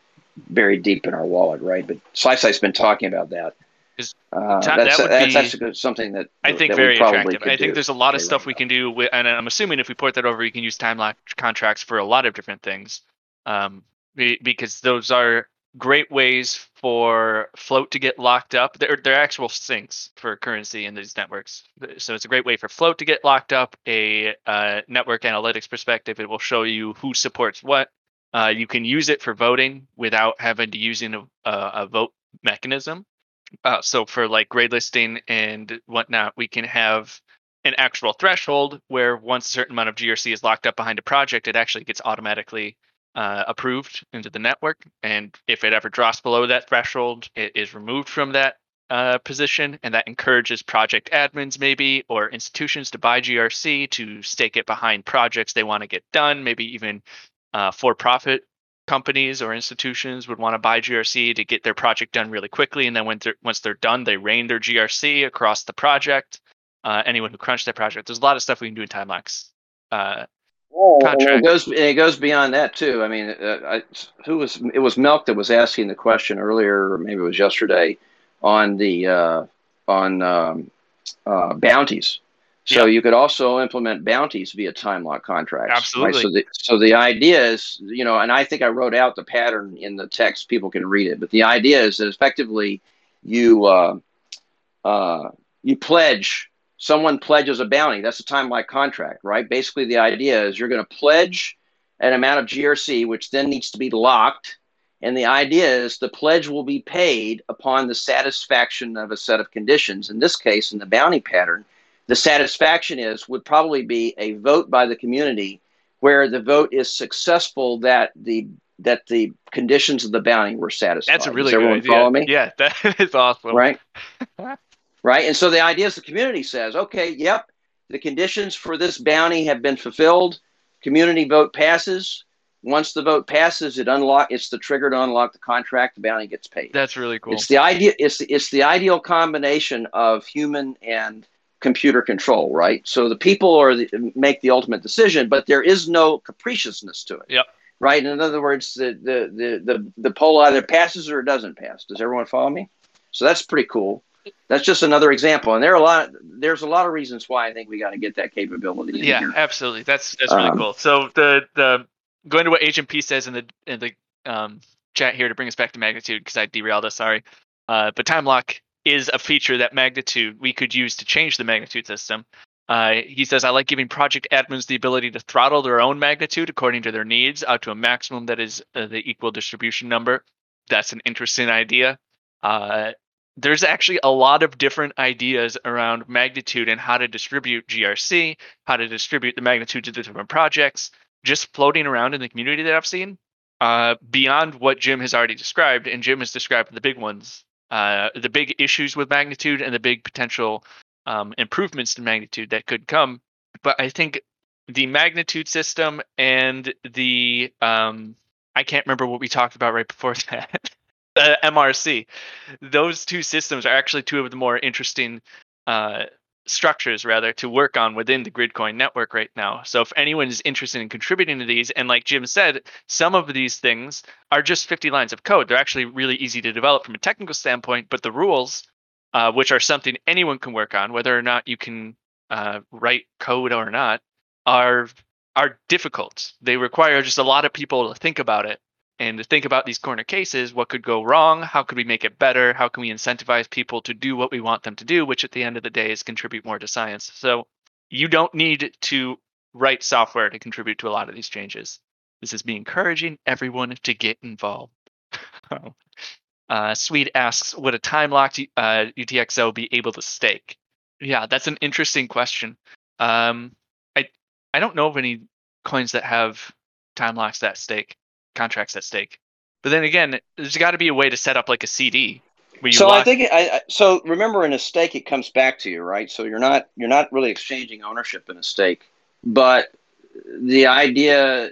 buried deep in our wallet. Right? But SliceEye's been talking about that. Uh, that's, that that's, actually something that I think that very attractive. I think there's a lot of stuff we can do, with, and I'm assuming if we port that over, you can use time lock contracts for a lot of different things, um, because those are great ways for float to get locked up. They're they're actual sinks for currency in these networks, so it's a great way for float to get locked up. A uh, network analytics perspective, it will show you who supports what. Uh, you can use it for voting without having to using a, a, a vote mechanism. Uh, so for like grade listing and whatnot, we can have an actual threshold where once a certain amount of GRC is locked up behind a project, it actually gets automatically uh, approved into the network. And if it ever drops below that threshold, it is removed from that uh, position. And that encourages project admins, maybe, or institutions to buy GRC to stake it behind projects they want to get done, maybe even uh, for profit companies or institutions would want to buy GRC to get their project done really quickly, and then when they're, once they're done, they rain their GRC across the project. Uh, anyone who crunched that project, there's a lot of stuff we can do in TimeLock's uh, oh, contract. It goes it goes beyond that too. I mean, uh, I, who was it was Milk that was asking the question earlier, or maybe it was yesterday, on the uh, on um, uh, bounties so you could also implement bounties via time lock contracts. Absolutely. Right? So, the, so the idea is, you know, and I think I wrote out the pattern in the text. People can read it, but the idea is that effectively, you uh, uh, you pledge. Someone pledges a bounty. That's a time lock contract, right? Basically, the idea is you're going to pledge an amount of GRC, which then needs to be locked. And the idea is the pledge will be paid upon the satisfaction of a set of conditions. In this case, in the bounty pattern the satisfaction is would probably be a vote by the community where the vote is successful that the that the conditions of the bounty were satisfied. That's a really Does everyone good idea. follow me? Yeah, that is awesome. Right. right. And so the idea is the community says, okay, yep, the conditions for this bounty have been fulfilled. Community vote passes. Once the vote passes, it unlock. It's the trigger to unlock the contract. The bounty gets paid. That's really cool. It's the idea. It's the, it's the ideal combination of human and computer control, right? So the people are the, make the ultimate decision, but there is no capriciousness to it. Yep. Right. In other words, the the the the, the poll either passes or it doesn't pass. Does everyone follow me? So that's pretty cool. That's just another example, and there are a lot. There's a lot of reasons why I think we got to get that capability. yeah, here. absolutely. That's that's really um, cool. So the the going to what Agent P says in the in the um, chat here to bring us back to magnitude because I derailed us. Sorry, uh, but time lock is a feature that magnitude we could use to change the magnitude system. Uh, he says, I like giving project admins the ability to throttle their own magnitude according to their needs out to a maximum that is uh, the equal distribution number. That's an interesting idea. Uh, there's actually a lot of different ideas around magnitude and how to distribute GRC, how to distribute the magnitude to the different projects, just floating around in the community that I've seen. Uh, beyond what Jim has already described, and Jim has described the big ones uh, the big issues with magnitude and the big potential um, improvements to magnitude that could come. But I think the magnitude system and the um, I can't remember what we talked about right before that. uh, MRC. Those two systems are actually two of the more interesting uh, structures rather to work on within the Gridcoin network right now. So if anyone is interested in contributing to these, and like Jim said, some of these things are just 50 lines of code. They're actually really easy to develop from a technical standpoint, but the rules, uh, which are something anyone can work on, whether or not you can uh, write code or not, are are difficult. They require just a lot of people to think about it and to think about these corner cases what could go wrong? How could we make it better? How can we incentivize people to do what we want them to do which at the end of the day is contribute more to science? So you don't need to write software to contribute to a lot of these changes. This is me encouraging everyone to get involved. Uh, sweet asks would a time locked uh, utxo be able to stake? Yeah that's an interesting question. Um, i i don't know of any coins that have time locks that stake contracts at stake. But then again, there's got to be a way to set up like a CD. so lock- I think I, so. Remember, in a stake, it comes back to you, right? So you're not you're not really exchanging ownership in a stake, but the idea,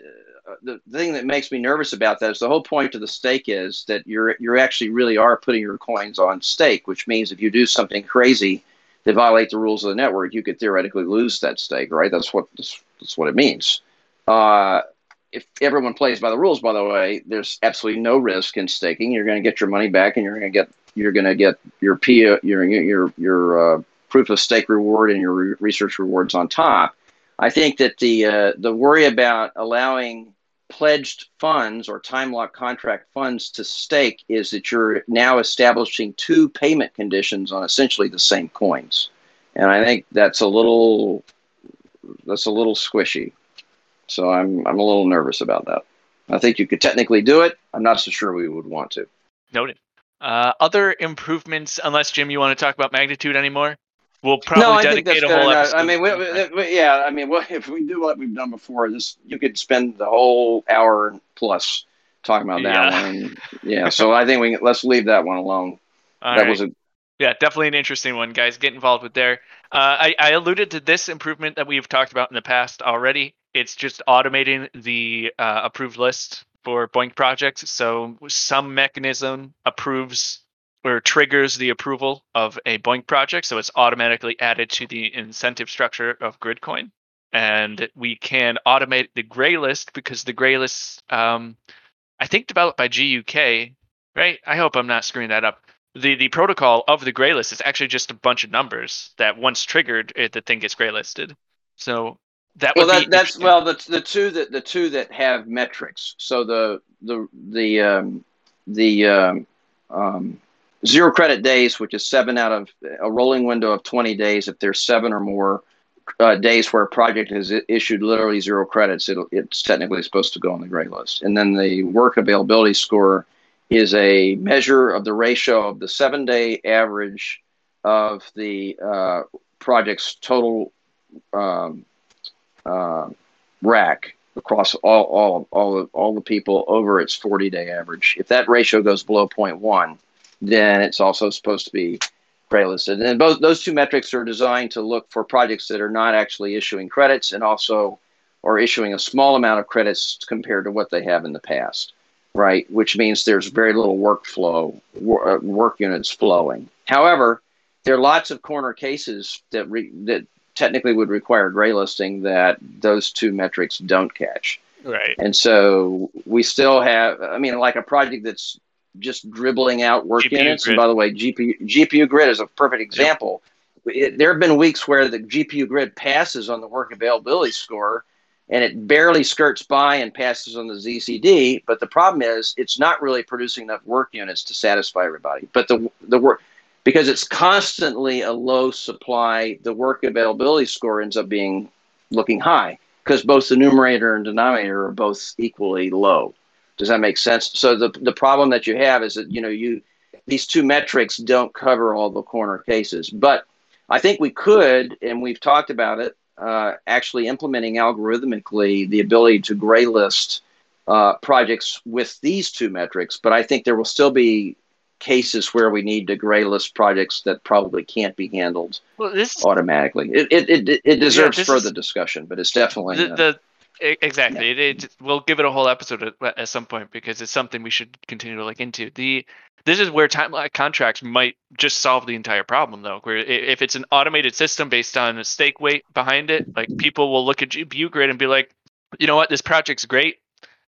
the thing that makes me nervous about that is the whole point of the stake is that you're you're actually really are putting your coins on stake, which means if you do something crazy that violate the rules of the network, you could theoretically lose that stake, right? That's what that's, that's what it means. Uh, if everyone plays by the rules, by the way, there's absolutely no risk in staking. You're going to get your money back, and you're going to get you're going to get your P your your your uh, proof of stake reward and your re- research rewards on top. I think that the uh, the worry about allowing pledged funds or time lock contract funds to stake is that you're now establishing two payment conditions on essentially the same coins, and I think that's a little that's a little squishy. So I'm I'm a little nervous about that. I think you could technically do it. I'm not so sure we would want to. Noted. Uh, other improvements, unless Jim, you want to talk about magnitude anymore? We'll probably no, I dedicate think a whole episode. I mean, we, we, yeah, I mean, if we do what we've done before, this you could spend the whole hour plus talking about that yeah. one. yeah, so I think we let's leave that one alone. All that right. was a yeah, definitely an interesting one, guys. Get involved with there. Uh, I, I alluded to this improvement that we've talked about in the past already it's just automating the uh, approved list for BOINC projects. So some mechanism approves or triggers the approval of a BOINC project. So it's automatically added to the incentive structure of Gridcoin. And we can automate the gray list because the gray list, um, I think, developed by GUK, right? I hope I'm not screwing that up. The the protocol of the gray list is actually just a bunch of numbers that once triggered, it, the thing gets gray listed. So that well, that, that's well the the two that the two that have metrics. So the the the um, the um, um, zero credit days, which is seven out of a rolling window of twenty days. If there's seven or more uh, days where a project has issued literally zero credits, it it's technically supposed to go on the gray list. And then the work availability score is a measure of the ratio of the seven day average of the uh, project's total um, uh, RAC across all all all the, all the people over its 40 day average. If that ratio goes below 0.1, then it's also supposed to be gray listed. And both those two metrics are designed to look for projects that are not actually issuing credits and also are issuing a small amount of credits compared to what they have in the past, right? Which means there's very little workflow, uh, work units flowing. However, there are lots of corner cases that re, that technically would require gray listing that those two metrics don't catch. Right. And so we still have, I mean, like a project that's just dribbling out work GPU units. Grid. And by the way, GPU, GPU grid is a perfect example. Yep. It, there have been weeks where the GPU grid passes on the work availability score and it barely skirts by and passes on the ZCD. But the problem is it's not really producing enough work units to satisfy everybody. But the, the work, because it's constantly a low supply, the work availability score ends up being looking high because both the numerator and denominator are both equally low. Does that make sense? So the the problem that you have is that you know you these two metrics don't cover all the corner cases, but I think we could, and we've talked about it, uh, actually implementing algorithmically the ability to gray list uh, projects with these two metrics. But I think there will still be cases where we need to gray list projects that probably can't be handled well, this, automatically. It, it, it, it deserves yeah, further is, discussion, but it's definitely the, the Exactly. It, it, we'll give it a whole episode at, at some point because it's something we should continue to look into. The this is where timeline contracts might just solve the entire problem, though. Where if it's an automated system based on a stake weight behind it, like people will look at GPU grid and be like, you know what, this project's great.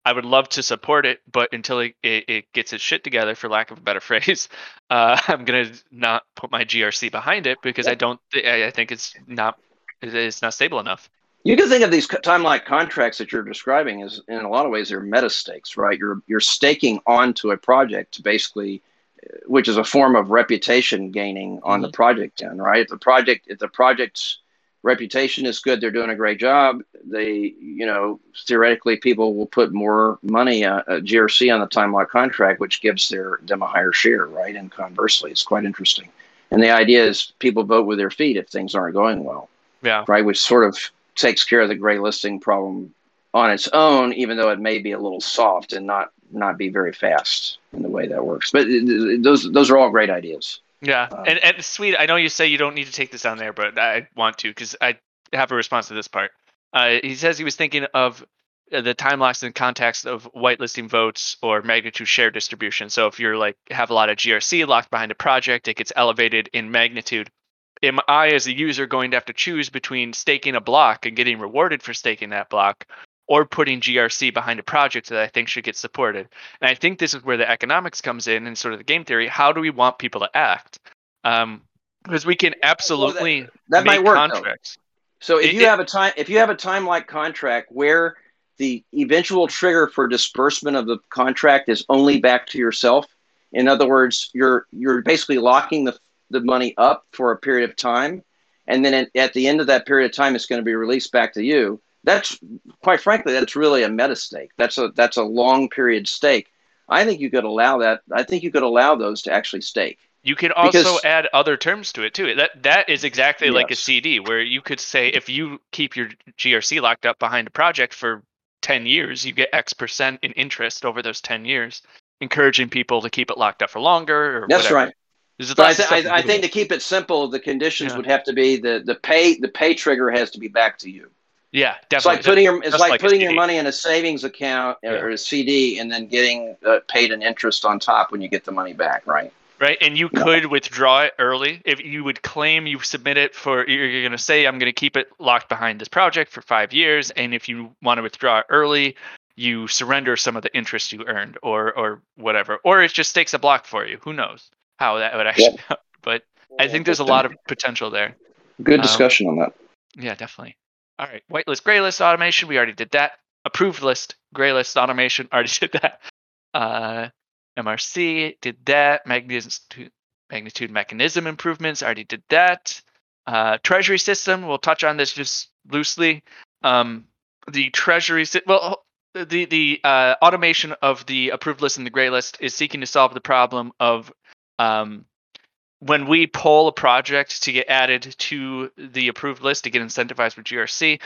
I would love to support it, but until it, it, it gets its shit together, for lack of a better phrase, uh, I'm gonna not put my GRC behind it because I don't. I I think it's not. It's not stable enough. You can think of these timeline contracts that you're describing as, in a lot of ways, they're meta stakes, right? You're you're staking onto a project to basically, which is a form of reputation gaining on the project end, right? If the project if the project's reputation is good, they're doing a great job. They, you know, theoretically, people will put more money, uh, uh, GRC on the timeline contract, which gives their them a higher share, right? And conversely, it's quite interesting. And the idea is people vote with their feet if things aren't going well Yeah. right? Which sort of takes care of the gray listing problem on its own, even though it may be a little soft and not not be very fast in the way that works. But it- those those are all great ideas. Yeah, Um, and and sweet. I know you say you don't need to take this on there, but I want to because I have a response to this part. Uh, he says he was thinking of uh, the time locks in context of whitelisting votes or magnitude share distribution. So if you're like have a lot of GRC locked behind a project, it gets elevated in magnitude. Am I, as a user, going to have to choose between staking a block and getting rewarded for staking that block, or putting GRC behind a project that I think should get supported? And I think this is where the economics comes in and sort of the game theory. How do we want people to act? Um, because we can absolutely That make might work. though. contracts. So if It- you it- have a time if you have a time like contract where the eventual trigger for disbursement of the contract is only back to yourself, in other words, you're you're basically locking the the money up for a period of time, and then at, at the end of that period of time, it's going to be released back to you. That's quite frankly, that's really a meta stake. That's a that's a long period stake. I think you could allow that. I think you could allow those to actually stake. You can also Because- add other terms to it too. That that is exactly like a CD where you could say if you keep your GRC locked up behind a project for 10 years, you get X percent in interest over those 10 years, encouraging people to keep it locked up for longer or That's whatever. right. But I, th- I, I think to keep it simple, the conditions Yeah. would have to be the, the pay the pay trigger has to be back to you. Yeah, It's like putting your it's like, like putting your money in a savings account or, Yeah. a CD and then getting uh, paid an interest on top when you get the money back, right? right and you Yeah. could withdraw it early if you would claim you submit it for you're, going to say i'm going to keep it locked behind this project for five years and if you want to withdraw it early you surrender some of the interest you earned or or whatever or it just stakes a block for you who knows how that would actually but i think there's a lot of potential there good um, discussion on that. yeah, definitely. All right, whitelist, graylist automation. We already did that. Approved list, graylist automation. Already did that. Uh, MRC did that. Magnitude, magnitude mechanism improvements. Already did that. Uh, treasury system. We'll touch on this just loosely. Um, the treasury. sy- Well, the the uh, automation of the approved list and the gray list is seeking to solve the problem of um, when we pull a project to get added to the approved list to get incentivized with GRC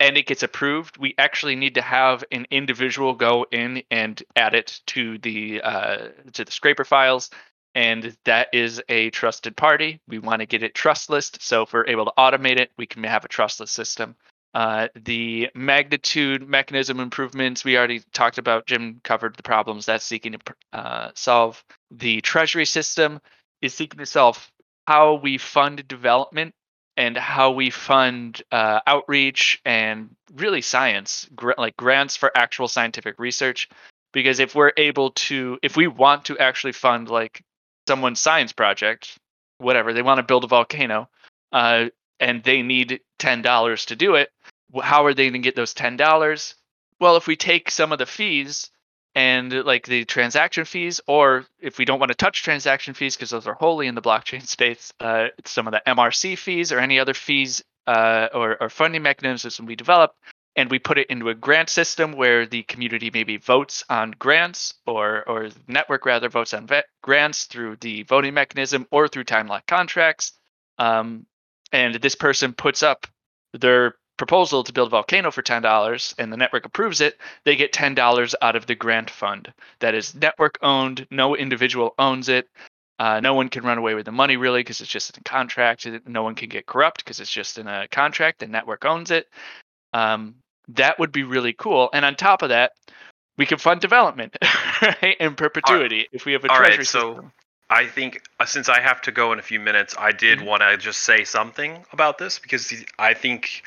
and it gets approved, we actually need to have an individual go in and add it to the uh, to the scraper files. And that is a trusted party. We want to get it trustless. So if we're able to automate it, we can have a trustless system. Uh, the magnitude mechanism improvements we already talked about. Jim covered the problems that's seeking to uh, solve. The treasury system is seeking to solve how we fund development and how we fund uh, outreach and really science, gr- like grants for actual scientific research. Because if we're able to, if we want to actually fund like someone's science project, whatever they want to build a volcano, uh, and they need ten dollars to do it, how are they going to get those ten dollars? Well, if we take some of the fees and like the transaction fees, or if we don't want to touch transaction fees because those are wholly in the blockchain space, uh, some of the MRC fees or any other fees uh, or, or funding mechanisms we develop, and we put it into a grant system where the community maybe votes on grants or or network rather votes on vet grants through the voting mechanism or through time lock contracts. Um, and this person puts up their proposal to build a volcano for ten dollars, and the network approves it, they get ten dollars out of the grant fund. That is network owned. No individual owns it. Uh, no one can run away with the money really because it's just in a contract. No one can get corrupt because it's just in a contract. The network owns it. Um, that would be really cool. And on top of that, we can fund development right in perpetuity if we have a All right, treasury so- system. I think uh, since I have to go in a few minutes, I did Mhm. want to just say something about this because I think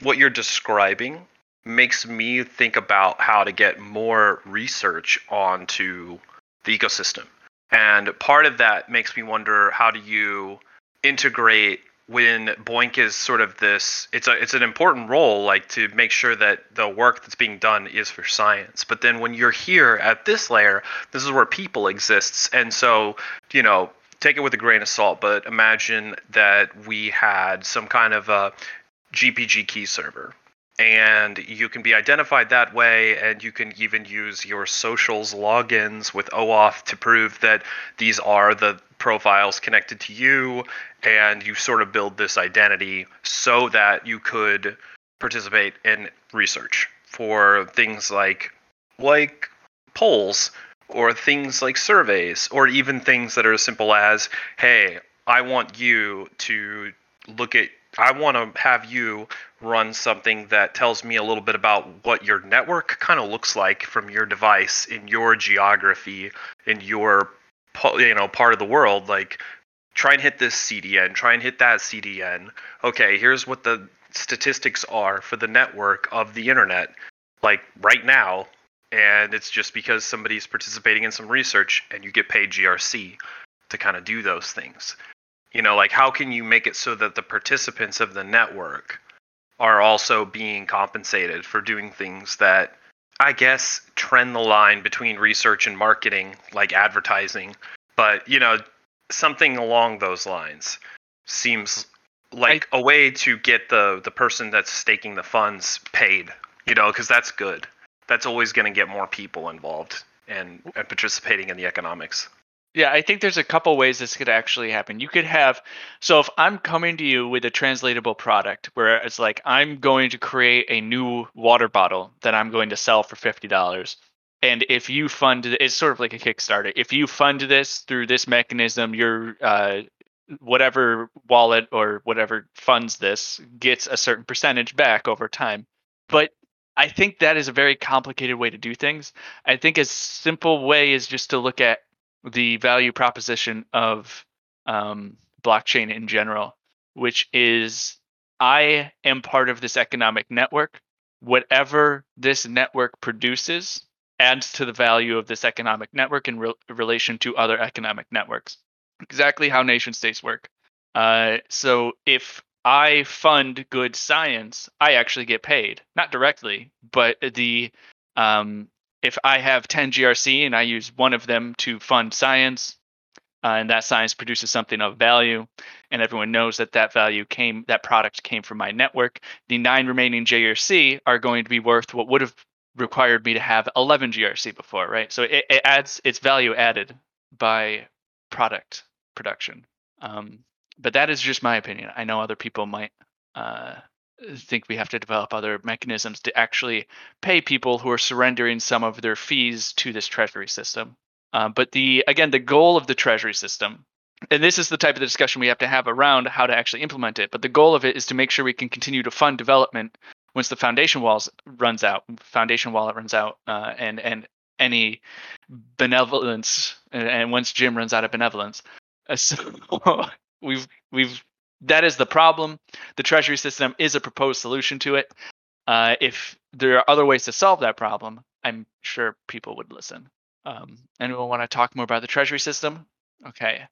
what you're describing makes me think about how to get more research onto the ecosystem. And part of that makes me wonder how do you integrate when BOINC is sort of this it's a it's an important role like to make sure that the work that's being done is for science. But then when you're here at this layer, this is where people exists. And so, you know, take it with a grain of salt, but imagine that we had some kind of a GPG key server. And you can be identified that way and you can even use your socials logins with OAuth to prove that these are the profiles connected to you and you sort of build this identity so that you could participate in research for things like like polls or things like surveys or even things that are as simple as hey i want you to look at i want to have you run something that tells me a little bit about what your network kind of looks like from your device in your geography in your you know part of the world like try and hit this cdn try and hit that cdn okay here's what the statistics are for the network of the internet like right now and it's just because somebody's participating in some research and you get paid grc to kind of do those things you know like how can you make it so that the participants of the network are also being compensated for doing things that i guess trend the line between research and marketing like advertising? But you know something along those lines seems like a way to get the the person that's staking the funds paid you know because that's good. That's always going to get more people involved and, and participating in the economics Yeah, I think there's a couple ways this could actually happen. You could have so if I'm coming to you with a translatable product where it's like I'm going to create a new water bottle that I'm going to sell for fifty dollars. And if you fund it, it's sort of like a Kickstarter. If you fund this through this mechanism, your uh, whatever wallet or whatever funds this gets a certain percentage back over time. But I think that is a very complicated way to do things. I think a simple way is just to look at the value proposition of um, blockchain in general, which is I am part of this economic network. Whatever this network produces adds to the value of this economic network in re- relation to other economic networks. Exactly how nation states work. Uh, so if I fund good science, I actually get paid, not directly, but the um, if I have 10 GRC and I use one of them to fund science, uh, and that science produces something of value, and everyone knows that that value came, that product came from my network, the nine remaining GRC are going to be worth what would have required me to have 11 GRC before, right? So it, it adds, it's value added by product production. Um, but that is just my opinion. I know other people might uh, think we have to develop other mechanisms to actually pay people who are surrendering some of their fees to this treasury system. Um, but the again, the goal of the treasury system, and this is the type of the discussion we have to have around how to actually implement it. But the goal of it is to make sure we can continue to fund development once the foundation walls runs out, foundation wallet runs out, uh, and and any benevolence, and, and once Jim runs out of benevolence. Uh, so we've we've that is the problem. The treasury system is a proposed solution to it. Uh, if there are other ways to solve that problem, I'm sure people would listen. Um, anyone want to talk more about the treasury system? Okay.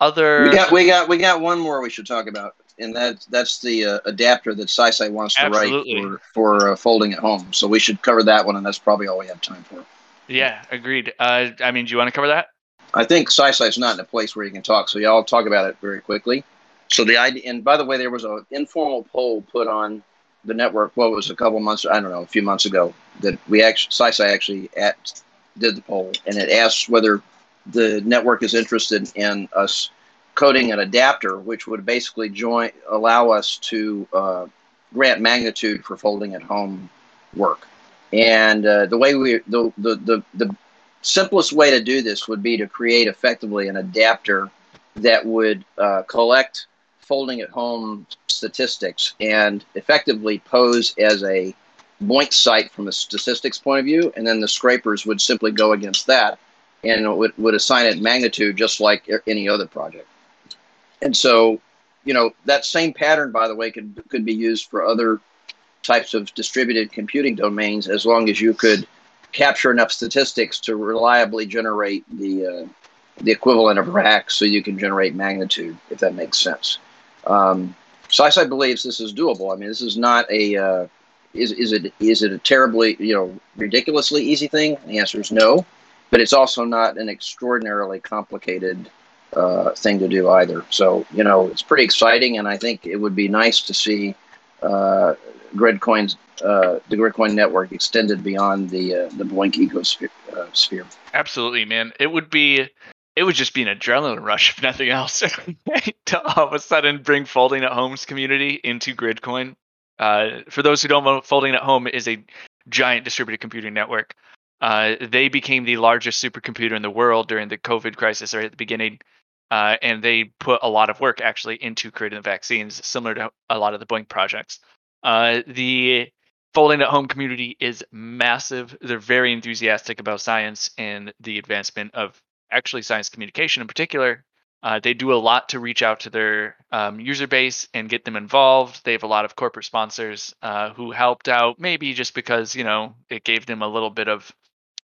Other We got we got we got one more we should talk about, and that that's the uh, adapter that SciSci wants to Absolutely. write for for uh, folding at home. So we should cover that one, and that's probably all we have time for. yeah, agreed. Uh, I mean, do you want to cover that? I think SciSci is not in a place where you can talk, so y'all talk about it very quickly. So the idea, and by the way, there was an informal poll put on the network. What was it, a couple months? I don't know, a few months ago that we actually SciSci actually at did the poll, and it asked whether the network is interested in us coding an adapter, which would basically join allow us to uh, grant magnitude for folding at home work. And uh, the way we the, the the the simplest way to do this would be to create effectively an adapter that would uh, collect folding at home statistics and effectively pose as a BOINC site from a statistics point of view, and then the scrapers would simply go against that and would, would assign it magnitude just like any other project. And so, you know, that same pattern, by the way, could could be used for other types of distributed computing domains as long as you could capture enough statistics to reliably generate the uh, the equivalent of RACs so you can generate magnitude, if that makes sense. Um, SciSci believes this is doable. I mean, this is not a uh, is is it is it a terribly you know ridiculously easy thing? The answer is no, but it's also not an extraordinarily complicated uh, thing to do either. So you know, it's pretty exciting, and I think it would be nice to see uh, Gridcoin's uh, the Gridcoin network extended beyond the uh, the BOINC ecosphere. Uh. Absolutely, man. It would be it would just be an adrenaline rush if nothing else to all of a sudden bring folding at homes community into gridcoin. Uh, for those who don't know folding at home is a giant distributed computing network. Uh, they became the largest supercomputer in the world during the covid crisis right at the beginning uh, and they put a lot of work actually into creating the vaccines similar to a lot of the BOINC projects. Uh, the folding at home community is massive. They're very enthusiastic about science and the advancement of actually science communication in particular. Uh, they do a lot to reach out to their um, user base and get them involved. They have a lot of corporate sponsors uh, who helped out, maybe just because you know it gave them a little bit of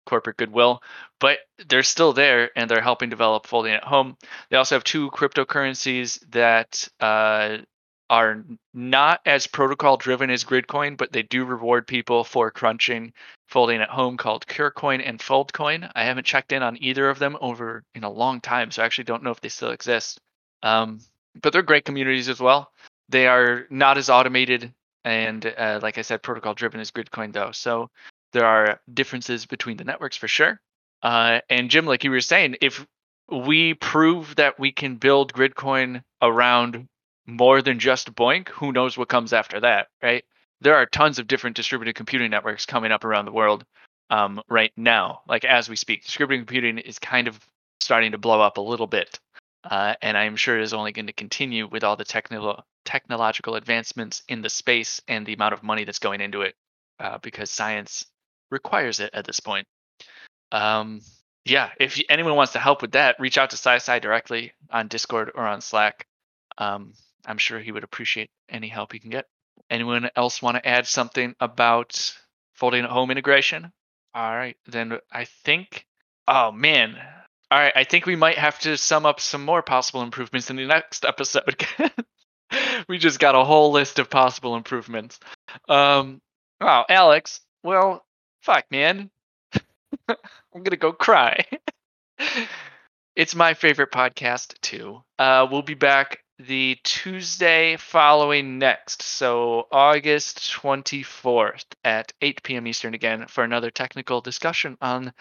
corporate goodwill, but they're still there and they're helping develop Folding at Home. They also have two cryptocurrencies that uh, are not as protocol driven as Gridcoin, but they do reward people for crunching folding at home called CureCoin and FoldCoin. I haven't checked in on either of them over in a long time, so I actually don't know if they still exist. Um, but they're great communities as well. They are not as automated and, uh, like I said, protocol driven as Gridcoin, though. So there are differences between the networks for sure. Uh, and Jim, like you were saying, if we prove that we can build Gridcoin around more than just BOINC. who knows what comes after that, right? There are tons of different distributed computing networks coming up around the world um, right now, like as we speak. Distributed computing is kind of starting to blow up a little bit, uh, and I'm sure is only going to continue with all the technical technological advancements in the space and the amount of money that's going into it, uh, because science requires it at this point. Um, yeah, if anyone wants to help with that, reach out to SciSci directly on Discord or on Slack. Um, I'm sure he would appreciate any help he can get. Anyone else want to add something about folding at home integration? All right, then I think. Oh man. All right, I think we might have to sum up some more possible improvements in the next episode. we just got a whole list of possible improvements. Um, wow, Alex. Well, fuck, man. I'm gonna go cry. it's my favorite podcast too. Uh, we'll be back the Tuesday following next, so August 24th at 8 p.m. Eastern again for another technical discussion on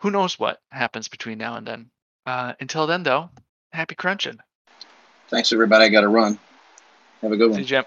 who knows what happens between now and then. Uh, until then, though, happy crunching. Thanks, everybody. I got to run. Have a good one. See you, Jim.